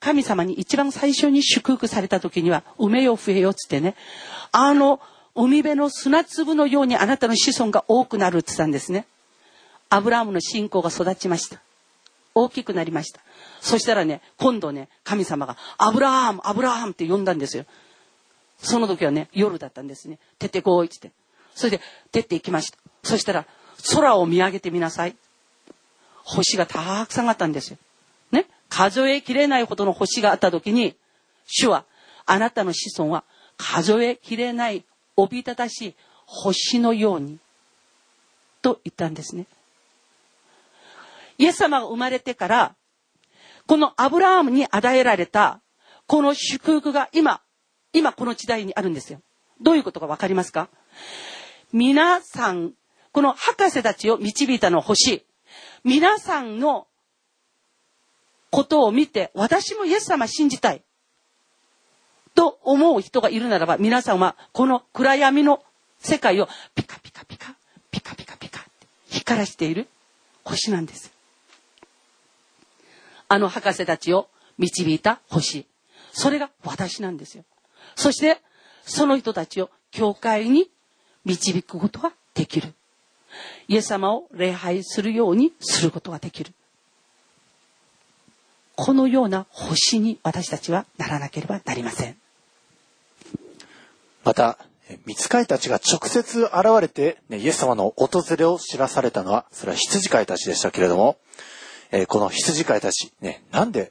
神様に一番最初に祝福された時には、埋めよ増えよっつってね、あの海辺の砂粒のようにあなたの子孫が多くなるって言ったんですね。アブラハムの信仰が育ちました。大きくなりました。そしたらね、今度ね、神様が、アブラハム、アブラハムって呼んだんですよ。その時はね、夜だったんですね。出てこいって。それで出て行きました。そしたら、空を見上げてみなさい。星がたくさんあったんですよ。数えきれないほどの星があった時に、主は、あなたの子孫は数えきれないおびただしい星のように、と言ったんですね。イエス様が生まれてから、このアブラハムに与えられた、この祝福が今、今この時代にあるんですよ。どういうことかわかりますか？皆さんこの博士たちを導いたの星。皆さんのことを見て、私もイエス様信じたい。と思う人がいるならば、皆さんはこの暗闇の世界をピカピカピカ、ピカピカピカって光らしている星なんです。あの博士たちを導いた星。それが私なんですよ。そして、その人たちを教会に導くことができる。イエス様を礼拝するようにすることができる。このような星に私たちはならなければなりません。また、見つかいたちが直接現れて、ね、イエス様の訪れを知らされたのは、それは羊飼いたちでしたけれども、えー、この羊飼いたち、ね、なんで、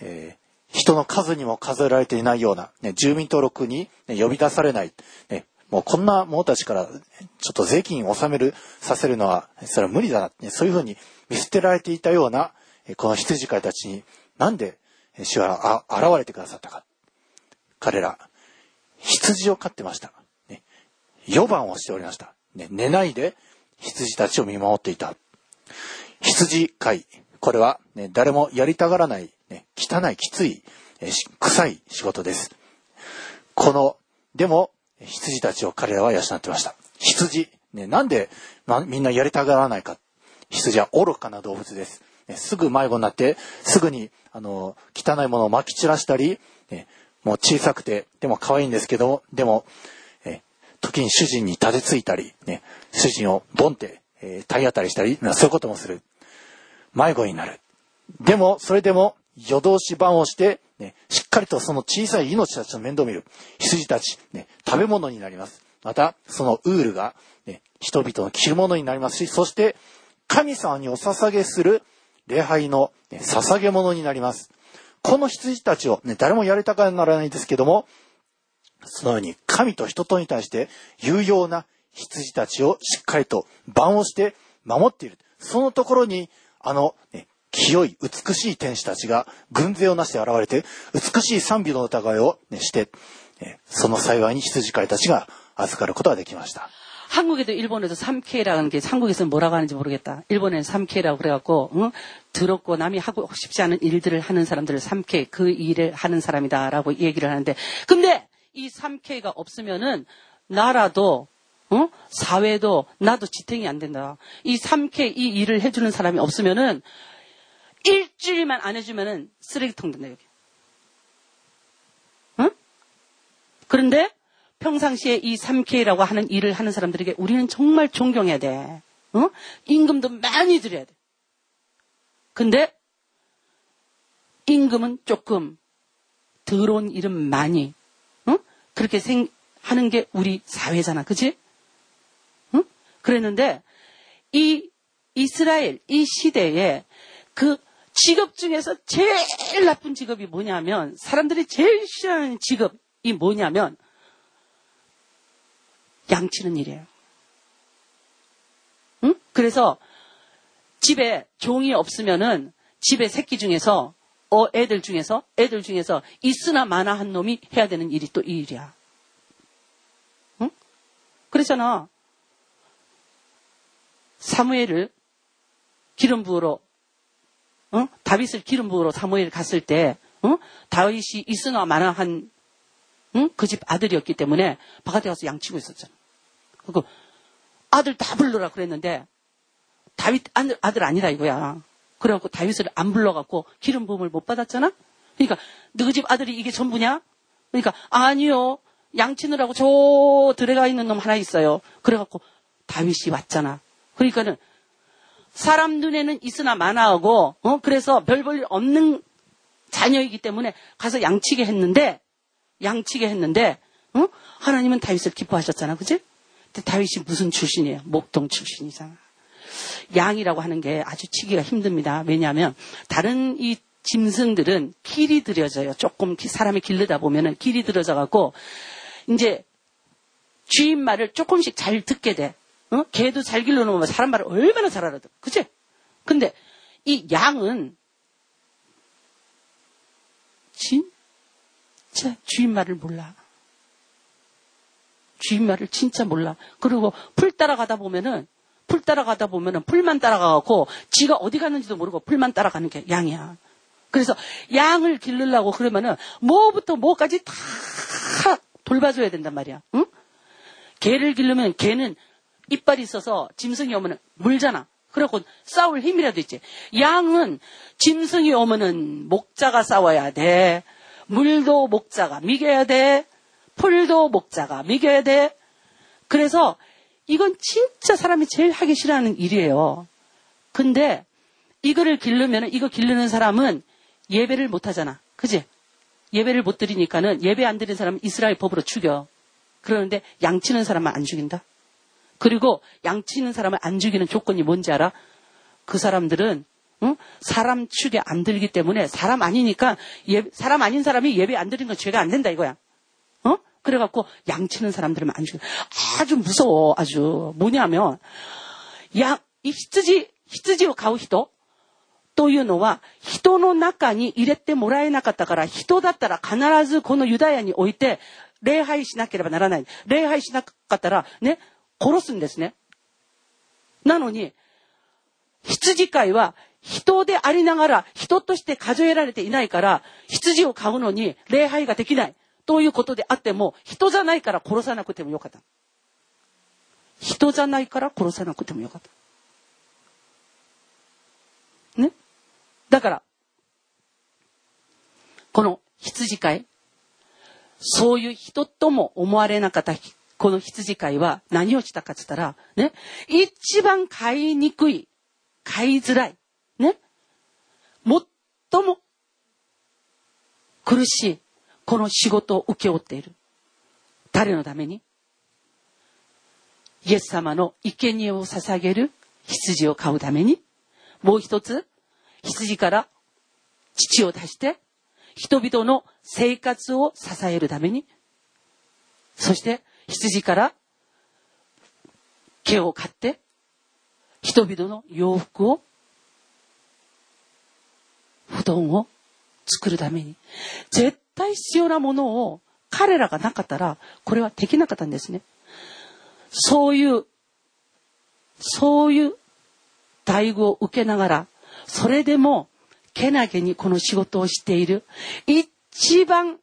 えー、人の数にも数えられていないような、ね、住民登録に、ね、呼び出されない、ね、もうこんな者たちからちょっと税金を納める、させるのは、それは無理だな、ね、そういうふうに見捨てられていたような、この羊飼いたちに、なんで主は現れてくださったか。彼ら、羊を飼ってました。ね、4番をしておりました。ね、寝ないで羊たちを見守っていた。羊飼い。これは、ね、誰もやりたがらない、ね、汚い、きつい、え臭い仕事です。この、でも、羊たちを彼らは養ってました。羊、ね、なんで、ま、みんなやりたがらないか。羊は愚かな動物です。すぐ迷子になって、すぐに、あの、汚いものを撒き散らしたり、もう小さくて、でも可愛いんですけど、でも、え時に主人に立てついたり、ね、主人をボンって、えー、体当たりしたり、そういうこともする。迷子になる。でも、それでも、夜通し番をして、ね、しっかりとその小さい命たちの面倒を見る。羊たち、ね、食べ物になります。また、そのウールが、ね、人々の着るものになりますし、そして、神様にお捧げする礼拝の、ね、捧げ物になります。この羊たちを、ね、誰もやりたくならないんですけども、そのように神と人とに対して有用な羊たちをしっかりと番をして守っている。そのところにあの、ね、清い、美しい天使たちが軍勢をなして現れて、美しい賛美の疑いを、ね、して、その幸いに羊飼いたちが預かることができました。 한국에도 일본에도 삼케라는 게 한국에서는 뭐라고 하는지 모르겠다. 일본에는 삼케라고 그래갖고 응? 더럽고 남이 하고 싶지 않은 일들을 하는 사람들을 삼케 그 일을 하는 사람이다라고 얘기를 하는데 근데 이 삼케가 없으면은 나라도 어? 사회도 나도 지탱이 안 된다. 이 3K 이 일을 해주는 사람이 없으면은 일주일만 안 해주면은 쓰레기통 된다 여기. 응? 그런데 평상시에 이 3K라고 하는 일을 하는 사람들에게 우리는 정말 존경해야 돼. 어? 임금도 많이 드려야 돼. 근데 임금은 조금 더러운 일은 많이 어? 그렇게 생, 하는 게 우리 사회잖아. 그치? 그랬는데 이 이스라엘 이 시대에 그 직업 중에서 제일 나쁜 직업이 뭐냐면 사람들이 제일 싫어하는 직업이 뭐냐면 양치는 일이에요. 응? 그래서 집에 종이 없으면은 집에 새끼 중에서 어 애들 중에서 애들 중에서 있으나 마나 한 놈이 해야 되는 일이 또 이 일이야. 응? 그렇잖아. 사무엘을 기름 부으러 어? 다윗을 기름 부으러 사무엘 갔을 때 어? 다윗이 있으나 마나한 응? 그집 아들이었기 때문에 바깥에 가서 양치고 있었잖아. 그 아들 다 불러라 그랬는데 다윗 아들, 아들 아니라 이거야. 그래갖고 다윗을 안 불러갖고 기름 부음을 못 받았잖아. 그러니까 너희 집 아들이 이게 전부냐? 그러니까 아니요. 양치느라고 저 들어가 있는 놈 하나 있어요. 그래갖고 다윗이 왔잖아. 그러니까는 사람 눈에는 있으나 마나하고 어 그래서 별 볼 일 없는 자녀이기 때문에 가서 양치게 했는데 양치게 했는데 어? 하나님은 다윗을 기뻐하셨잖아, 그지? 근데 다윗이 무슨 출신이에요? 목동 출신이잖아. 양이라고 하는 게 아주 치기가 힘듭니다. 왜냐하면 다른 이 짐승들은 길이 들여져요. 조금 사람이 길르다 보면은 길이 들어져 갖고 이제 주인 말을 조금씩 잘 듣게 돼. 어? 개도 잘 길러놓으면 사람 말을 얼마나 잘 알아듣. 그치? 근데 이 양은 진짜 주인 말을 몰라. 주인 말을 진짜 몰라. 그리고 풀 따라가다 보면은 풀 따라가다 보면은 풀만 따라가고 지가 어디 갔는지도 모르고 풀만 따라가는 게 양이야. 그래서 양을 기르려고 그러면은 뭐부터 뭐까지 다 돌봐줘야 된단 말이야. 응? 개를 기르면 개는 이빨이 있어서 짐승이 오면은 물잖아. 그래갖고 싸울 힘이라도 있지. 양은 짐승이 오면은 목자가 싸워야 돼. 물도 목자가 미겨야 돼. 풀도 목자가 미겨야 돼. 그래서 이건 진짜 사람이 제일 하기 싫어하는 일이에요. 근데 이거를 기르면 이거 기르는 사람은 예배를 못 하잖아. 그지? 예배를 못 드리니까는 예배 안 드린 사람은 이스라엘 법으로 죽여. 그러는데 양치는 사람은 안 죽인다. 그리고 양치는 사람을 안 죽이는 조건이 뭔지 알아? 그 사람들은 응? 사람 축에 안 들기 때문에 사람 아니니까 예, 사람 아닌 사람이 예배 안 드린 건 죄가 안 된다 이거야. 어? 그래갖고 양치는 사람들은 안 죽여. 아주 무서워 아주 뭐냐면 양 이 히트지 히트지を買う人というのは、人の中に入れてもらえなかったから、人だったら必ずこのユダヤに置いて、礼拝しなければならない。礼拝しなかったら、ね、殺すんですね。なのに、羊飼いは人でありながら人として数えられていないから羊を飼うのに礼拝ができない ということであっても人じゃないから殺さなくてもよかった。人じゃないから殺さなくてもよかった。ね？だから、この羊飼い、そういう人とも思われなかったこの羊飼いは何をしたかって言ったら、ね、一番飼いにくい、飼いづらい、ね、最も苦しい、この仕事を請け負っている。誰のために？イエス様の生贄を捧げる羊を飼うために、もう一つ、羊から父を出して、人々の生活を支えるために、そして羊から毛を買って、人々の洋服を、布団を作るために、絶対必要なものを彼らがなかったら、これはできなかったんですね。そういう、そういう待遇を受けながら、それでも、けなげにこの仕事をしている、一番、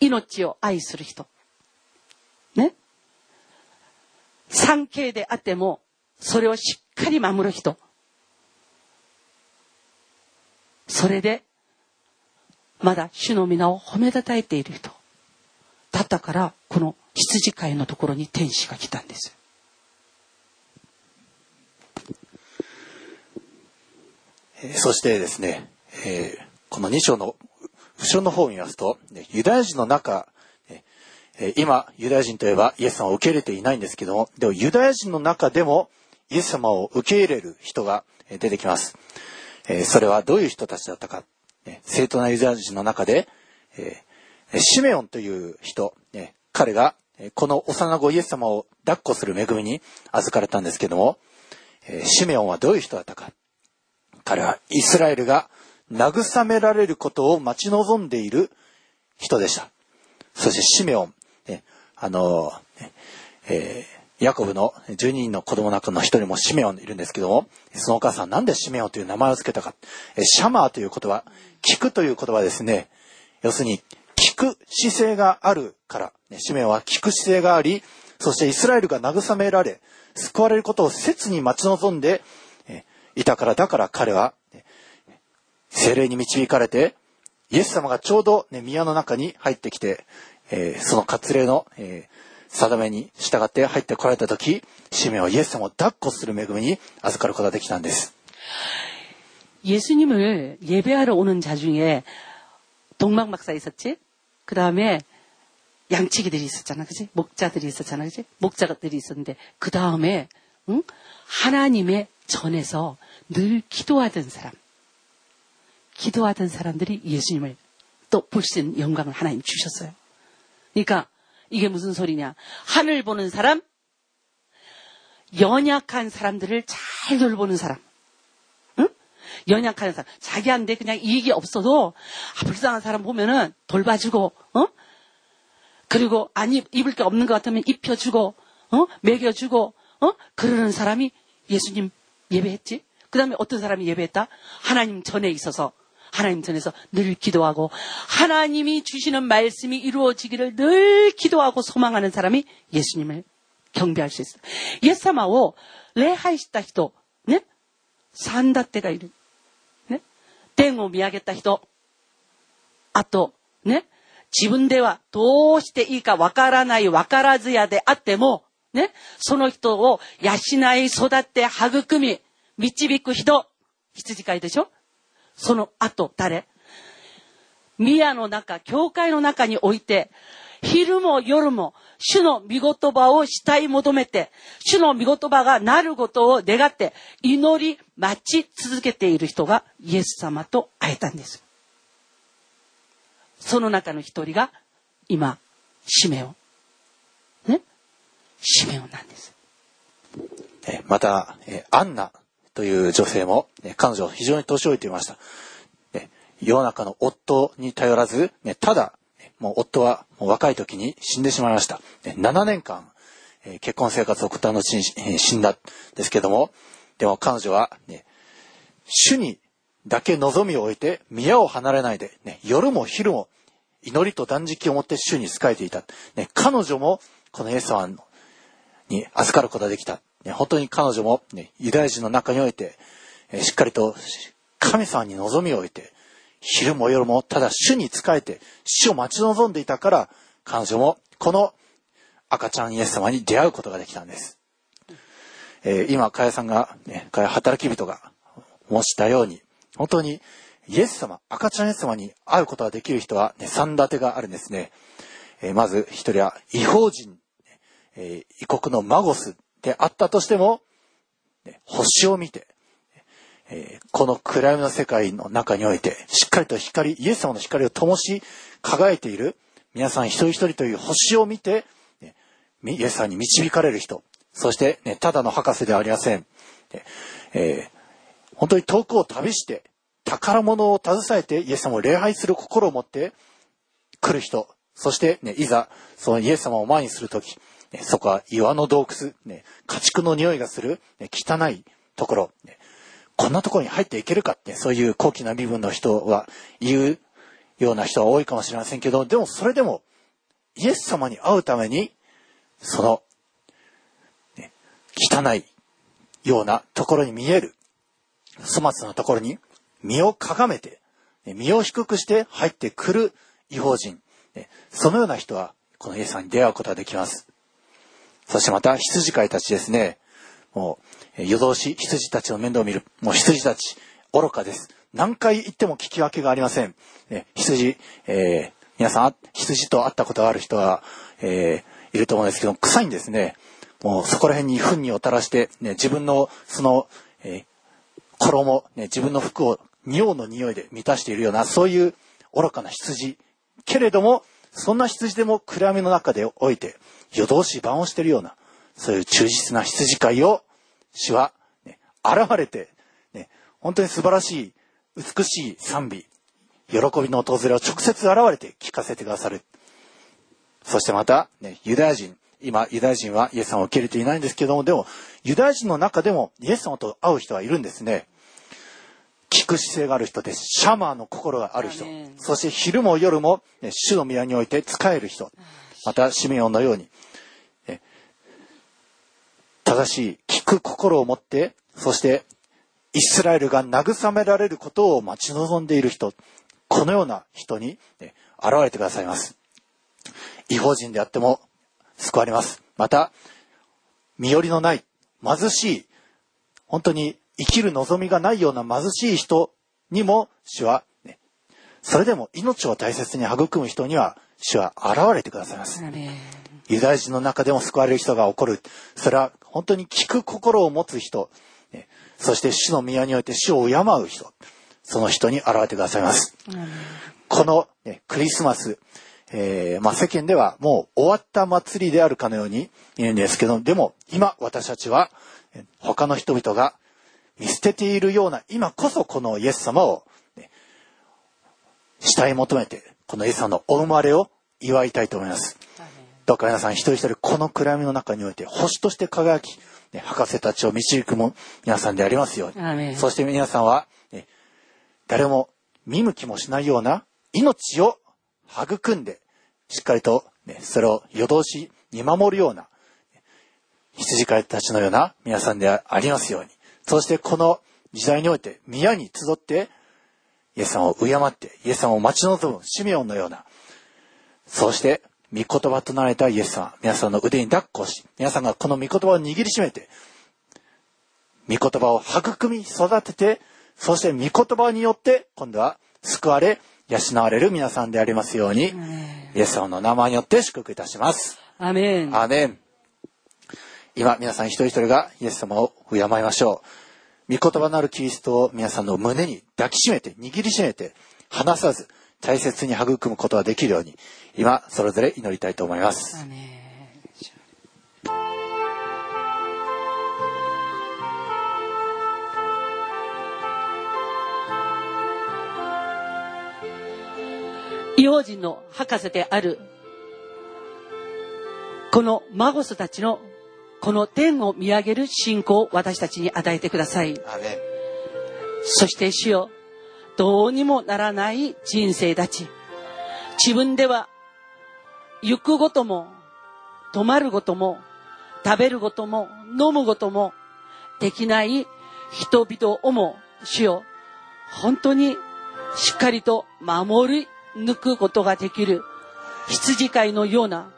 命を愛する人。ね。産経であっても、それをしっかり守る人。それで、まだ主の皆を褒めたたえている人。だったから、この羊飼いのところに天使が来たんです。そしてですね、えー、この2章の後ろの方を見ますと、ユダヤ人の中、今、ユダヤ人といえばイエス様を受け入れていないんですけども、でもユダヤ人の中でもイエス様を受け入れる人が出てきます。それはどういう人たちだったか。正当なユダヤ人の中でえ、シメオンという人、え彼がこの幼子イエス様を抱っこする恵みに預かれたんですけども、えシメオンはどういう人だったか。彼はイスラエルが慰められることを待ち望んでいる人でした。そしてシメオン、ね、あの、えー、ヤコブの12人の子供の中の一人もシメオンいるんですけども、そのお母さんなんでシメオンという名前を付けたか。シャマーという言葉、聞くという言葉ですね。要するに、聞く姿勢があるから、シメオンは聞く姿勢があり、そしてイスラエルが慰められ、救われることを切に待ち望んで、いたからだから彼は、精霊に導かれて、イエス様がちょうど、ね、宮の中に入ってきて、その割礼の、えー、定めに従って入ってこられた時、使命はイエス様を抱っこする恵みに預かることができたんです。예수님을예배하러오는자중에동방박사있었지그다음에양치기들이있었잖아그지목자들이있었잖아그지목자들이있었는데그다음에응하나님의전에서늘 기도하던 사람, 기도하던 사람들이 예수님을 또 볼 수 있는 영광을 하나님 주셨어요. 그러니까 이게 무슨 소리냐? 하늘 보는 사람, 연약한 사람들을 잘 돌보는 사람. 응? 연약한 사람. 자기한테 그냥 이익이 없어도 아, 불쌍한 사람 보면은 돌봐주고, 어? 그리고 안 입, 입을 게 없는 것 같으면 입혀주고, 어? 먹여주고, 어? 그러는 사람이 예수님 예배했지? 그 다음에 어떤 사람이 예배했다? 하나님 전에 있어서 하나님 전에서 늘 기도하고 하나님이 주시는 말씀이 이루어지기를 늘 기도하고 소망하는 사람이 예수님을 경배할 수 있어요. 예사마오 레하이시다 히도 네? 산다 때가 이른 네? 땡오 미야겠다 히도 아또 네? 自分ではどうしていいかわからないわからずやであってもね、その人を養い育って育み、導く人、羊飼いでしょ その後、誰？宮の中、教会の中において、昼も夜も主の御言葉を慕い求めて、主の御言葉がなることを願って祈り待ち続けている人がイエス様と会えたんです。その中の一人が今、シメオ。ね？シメオなんです。また、アンナという女性も、ね彼女非常に年老いていました。世の中の夫に頼らず、ねただ、もう夫はもう若い時に死んでしまいました。7年間、え結婚生活を送った後に死んだんですけども、でも彼女は、ね、主にだけ望みを置いて宮を離れないで、ね、夜も昼も祈りと断食を持って主に仕えていた。ね、彼女もこのイエス様に預かることができた。ね、本当に彼女も、ね、ユダヤ人の中において、えしっかりと神様に望みを置いて、昼も夜もただ主に仕えて、主を待ち望んでいたから、彼女もこの赤ちゃんイエス様に出会うことができたんです。えー、今、かやさんが、ね、かや働き人が申したように、本当にイエス様、赤ちゃんイエス様に会うことができる人は、ね、三立てがあるんですね。えー、まず一人は違法人、えー、異国のマゴスであったとしても、星を見て、この暗闇の世界の中において、しっかりと光、イエス様の光を灯し、輝いている、皆さん一人一人という星を見て、イエス様に導かれる人、そして、ね、ただの博士ではありません。えー、本当に遠くを旅して、宝物を携えてイエス様を礼拝する心を持って来る人、そして、ね、いざ、そのイエス様を前にするとき、そこは岩の洞窟、ね、家畜の匂いがする、ね、汚いところ、ね、こんなところに入っていけるかって、そういう高貴な身分の人は言うような人は多いかもしれませんけど、でもそれでも、イエス様に会うために、その、ね、汚いようなところに見える、粗末なところに身をかがめて、身を低くして入ってくる違法人、そのような人は、このイエス様に出会うことができます。そしてまた、羊飼いたちですね。もう、夜通し羊たちの面倒を見る。もう羊たち、愚かです。何回言っても聞き分けがありません。え羊、えー、皆さん、羊と会ったことがある人は、えー、いると思うんですけど、臭いんですね。もうそこら辺に糞にを垂らして、ね、自分のその、えー、衣、ね、自分の服を尿の匂いで満たしているような、そういう愚かな羊。けれども、そんな羊でも暗闇の中でおいて、夜通し晩をしているような、そういう忠実な羊飼いを、主は、ね、現れて、ね、本当に素晴らしい、美しい賛美、喜びの訪れを直接現れて聞かせてくださる。そしてまた、ね、ユダヤ人、今、ユダヤ人はイエス様を受け入れていないんですけども、でも、ユダヤ人の中でもイエス様と会う人はいるんですね。聞く姿勢がある人です。シャマーの心がある人。そして昼も夜も、ね、主の宮において使える人。また、シメオンのように、ね、正しい聞く心を持って、そしてイスラエルが慰められることを待ち望んでいる人。このような人に、ね、現れてくださいます。違法人であっても救われます。また、身寄りのない、貧しい、本当に生きる望みがないような貧しい人にも主は、ね、それでも命を大切に育む人には主は現れてくださいます。ユダヤ人の中でも救われる人が起こる。それは本当に聞く心を持つ人、ね、そして主の宮において主を敬う人、その人に現れてくださいます。この、ね、クリスマス、えー、まあ、世間ではもう終わった祭りであるかのように言うんですけど、でも今私たちは他の人々が見捨てているような今こそこのイエス様を、ね、慕い求めて、このイエス様のお生まれを祝いたいと思います。どうか皆さん一人一人この暗闇の中において星として輝き、ね、博士たちを導くも皆さんでありますように。そして皆さんは、ね、誰も見向きもしないような命を育んで、しっかりと、ね、それを夜通し見守るような、羊飼いたちのような皆さんでありますように。そしてこの時代において宮に集って、イエス様を敬って、イエス様を待ち望むシメオンのような、そして、御言葉となられたイエス様、皆さんの腕に抱っこし、皆さんがこの御言葉を握りしめて、御言葉を育み育てて、そして御言葉によって、今度は救われ、養われる皆さんでありますように、イエス様の名前によって祝福いたします。アメン。アーメン。今、皆さん一人一人がイエス様を敬いましょう。御言葉なるキリストを皆さんの胸に抱きしめて、握りしめて、離さず、大切に育むことができるように、今、それぞれ祈りたいと思います。異邦人の博士であるこの孫子たちのこの天を見上げる信仰を私たちに与えてください。アーメン。そして主よ、どうにもならない人生たち。自分では行くことも、泊まることも、食べることも、飲むこともできない人々をも、主よ、本当にしっかりと守り抜くことができる羊飼いのような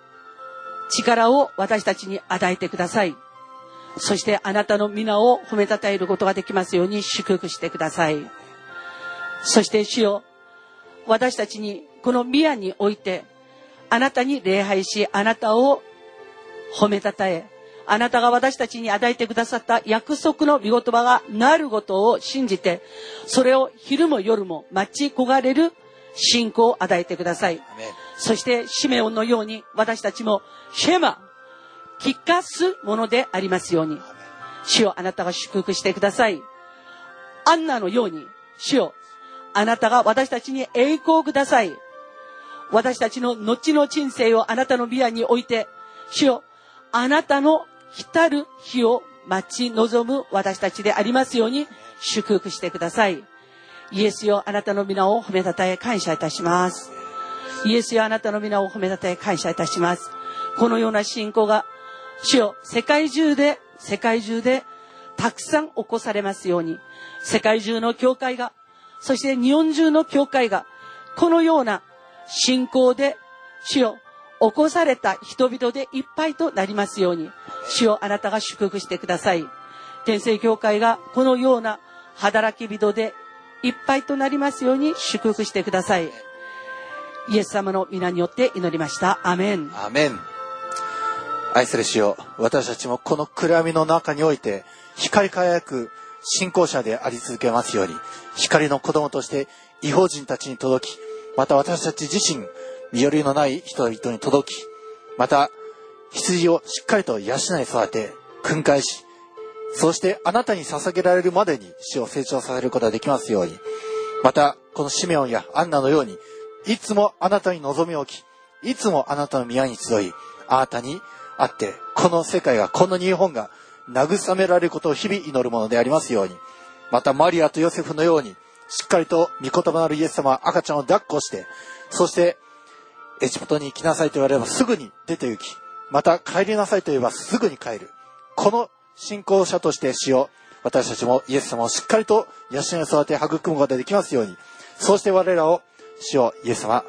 力を私たちに与えてください。そしてあなたの皆を褒めたたえることができますように祝福してください。そして主よ、私たちにこの宮において、あなたに礼拝し、あなたを褒めたたえ、あなたが私たちに与えてくださった約束の御言葉がなることを信じて、それを昼も夜も待ち焦がれる信仰を与えてください。そしてシメオンのように私たちもシェマ、聞かすものでありますように。主よあなたが祝福してください。アンナのように、主よあなたが私たちに栄光をください。私たちの後の人生をあなたのビアに置いて、主よあなたの来たる日を待ち望む私たちでありますように祝福してください。イエスよあなたの皆を褒めたたえ感謝いたします。イエスよあなたの皆を褒めたたえ感謝いたします。このような信仰が、主よ、世界中で、世界中で、たくさん起こされますように、世界中の教会が、そして日本中の教会が、このような信仰で、主よ、起こされた人々でいっぱいとなりますように、主よ、あなたが祝福してください。天聖教会がこのような働き人でいっぱいとなりますように祝福してください。イエス様の皆によって祈りました。アメン。アメン。愛する主よ、私たちもこの暗闇の中において、光り輝く信仰者であり続けますように、光の子供として違法人たちに届き、また私たち自身、身寄りのない人々に届き、また、羊をしっかりと養い育て、訓戒し、そしてあなたに捧げられるまでに死を成長させることができますように、また、このシメオンやアンナのように、いつもあなたに望みを置き、いつもあなたの宮に集い、あなたに会って、この世界が、この日本が慰められることを日々祈るものでありますように、またマリアとヨセフのように、しっかりと御言葉のあるイエス様は赤ちゃんを抱っこして、そして、エジプトに行きなさいと言われればすぐに出て行き、また帰りなさいと言えばすぐに帰る。この信仰者として死を、私たちもイエス様をしっかりと養い育て育むことができますように、そして我らを死をイエス様、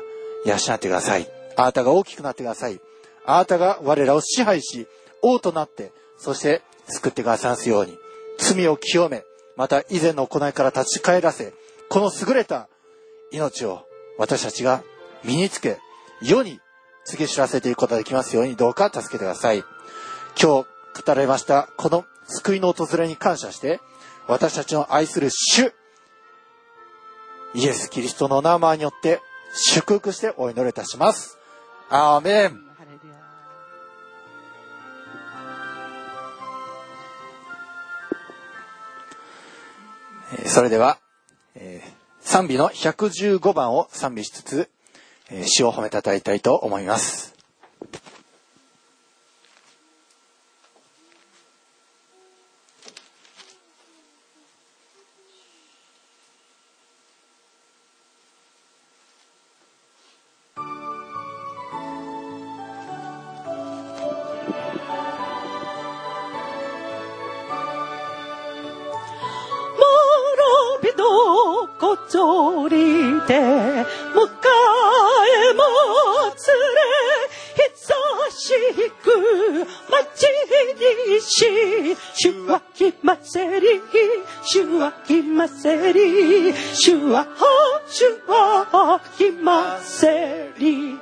養ってください。あなたが大きくなってください。あなたが我らを支配し、王となって、そして救ってくださいますように、罪を清め、また以前の行いから立ち返らせ、この優れた命を私たちが身につけ、世に告げ知らせていくことができますように、どうか助けてください。今日語られました、この救いの訪れに感謝して、私たちの愛する主、イエス・キリストの名前によって祝福してお祈りいたします。アーメン。それでは、えー賛美の115番を賛美しつつ、えー詩を褒めたたえたいと思います。ぞりで迎えもつれ久しく待ちにし主は来ませり主は来ませり主は主は来ませり。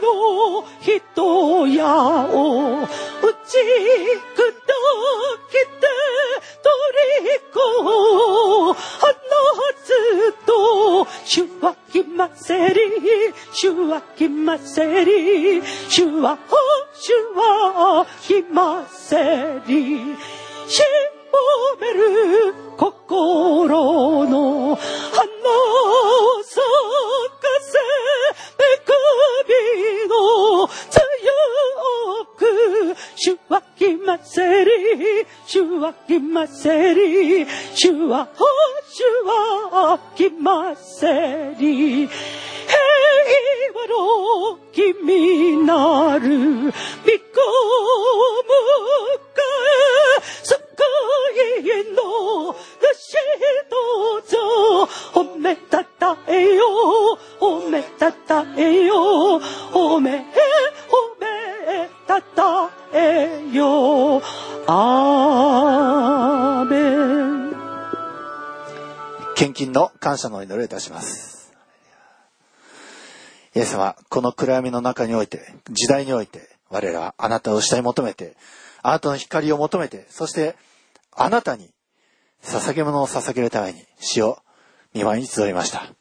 の人やを打ち砕けて虜を放つと主は来ませり主は来ませり主は主は来ませり。しぼめる心の花を咲かせ恵みの強く主は来ませり主は来ませり主は主は来ませり。平和の君なる御子迎え救いの主どうぞ褒めたたえよ褒めたたえよ褒め褒めたたえよアーメン献金の感謝の祈りをいたします。イエス様、この暗闇の中において、時代において、我らはあなたを慕い求めて、あなたの光を求めて、そして、あなたに捧げ物を捧げるために、死を見舞いに集いました。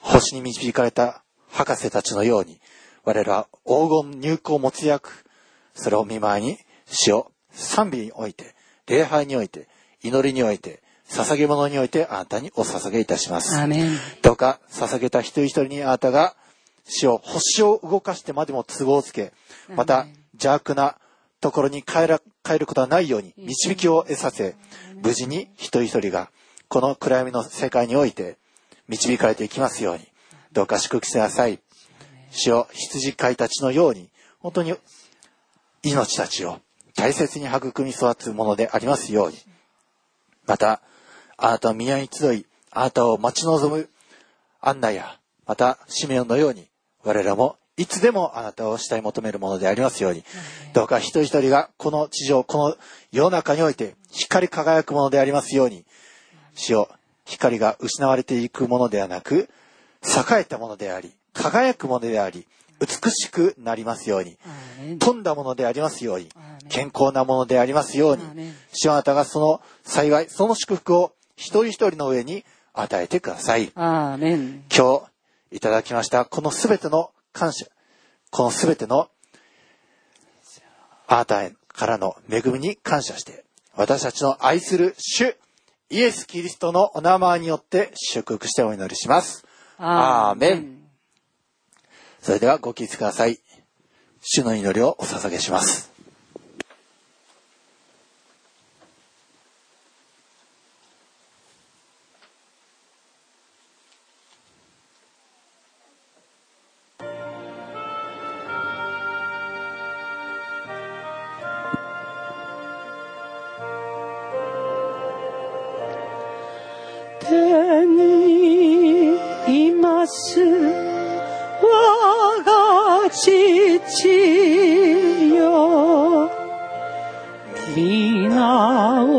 星に導かれた博士たちのように、我らは黄金入港もつやく、それを見舞いに、死を賛美において、礼拝において、祈りにおいて、捧げ物においてあなたにお捧げいたします。どうか捧げた一人一人にあなたが死を星を動かしてまでも都合をつけ、また邪悪なところに帰ら帰ることはないように導きを得させ、無事に一人一人がこの暗闇の世界において導かれていきますように、どうか祝福してください。死を羊飼いたちのように、本当に命たちを大切に育み育つものでありますように、また、あなたの宮に集い、あなたを待ち望むアンナや、また、シメオンのように、我らも、いつでもあなたを慕い求めるものでありますように、どうか一人一人がこの地上、この世の中において、光り輝くものでありますように、死を、光が失われていくものではなく、栄えたものであり、輝くものであり、美しくなりますように。富んだものでありますように。健康なものでありますように。主はあなたがその幸い、その祝福を一人一人の上に与えてください。今日いただきました、このすべての感謝、このすべてのあなたからの恵みに感謝して、私たちの愛する主、イエス・キリストのお名前によって祝福してお祈りします。アーメン。それではご起立ください。主の祈りをお捧げします。父よ。皆を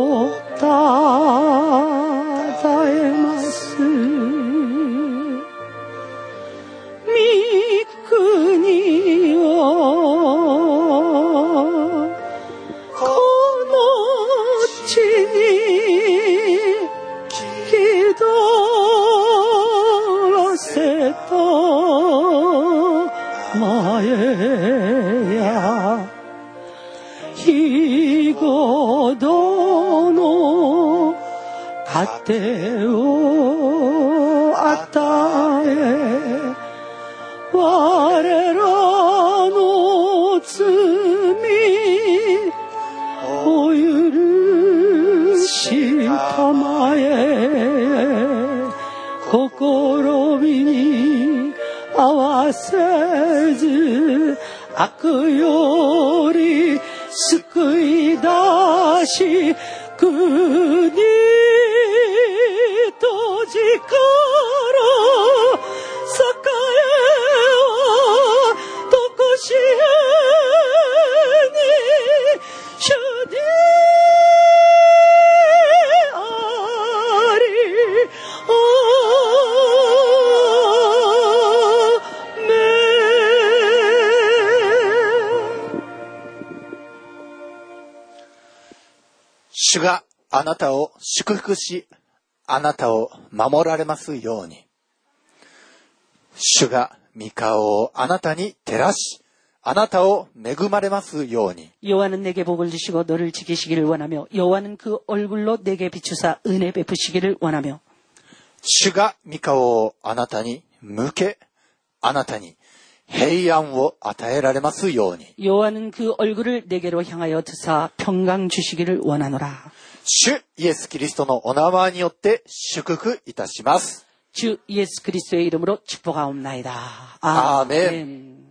糧を与え我らの罪お許したまえ試みに合わせず悪より救い。出しく時から栄はとこしえに主にありおめえ主があなたを祝福しあなたを守られますように。主が御顔をあなたに照らし、あなたを恵まれますように。 여호와는 내게 복을 주시고 너를 지키시기를 원하며 여호와는 그 얼굴로 내게 비추사 은혜 베푸시기를 원하며 主が御顔をあなたに向け、あなたに平安を与えられますように。 여호와는 그 얼굴을 내게로 향하여 드사 평강 주시기를 원하노라. 主イエス・キリストのお名前によって祝福いたします。 주 예수 그리스도의 이름으로 축복하옵나이다. 아멘.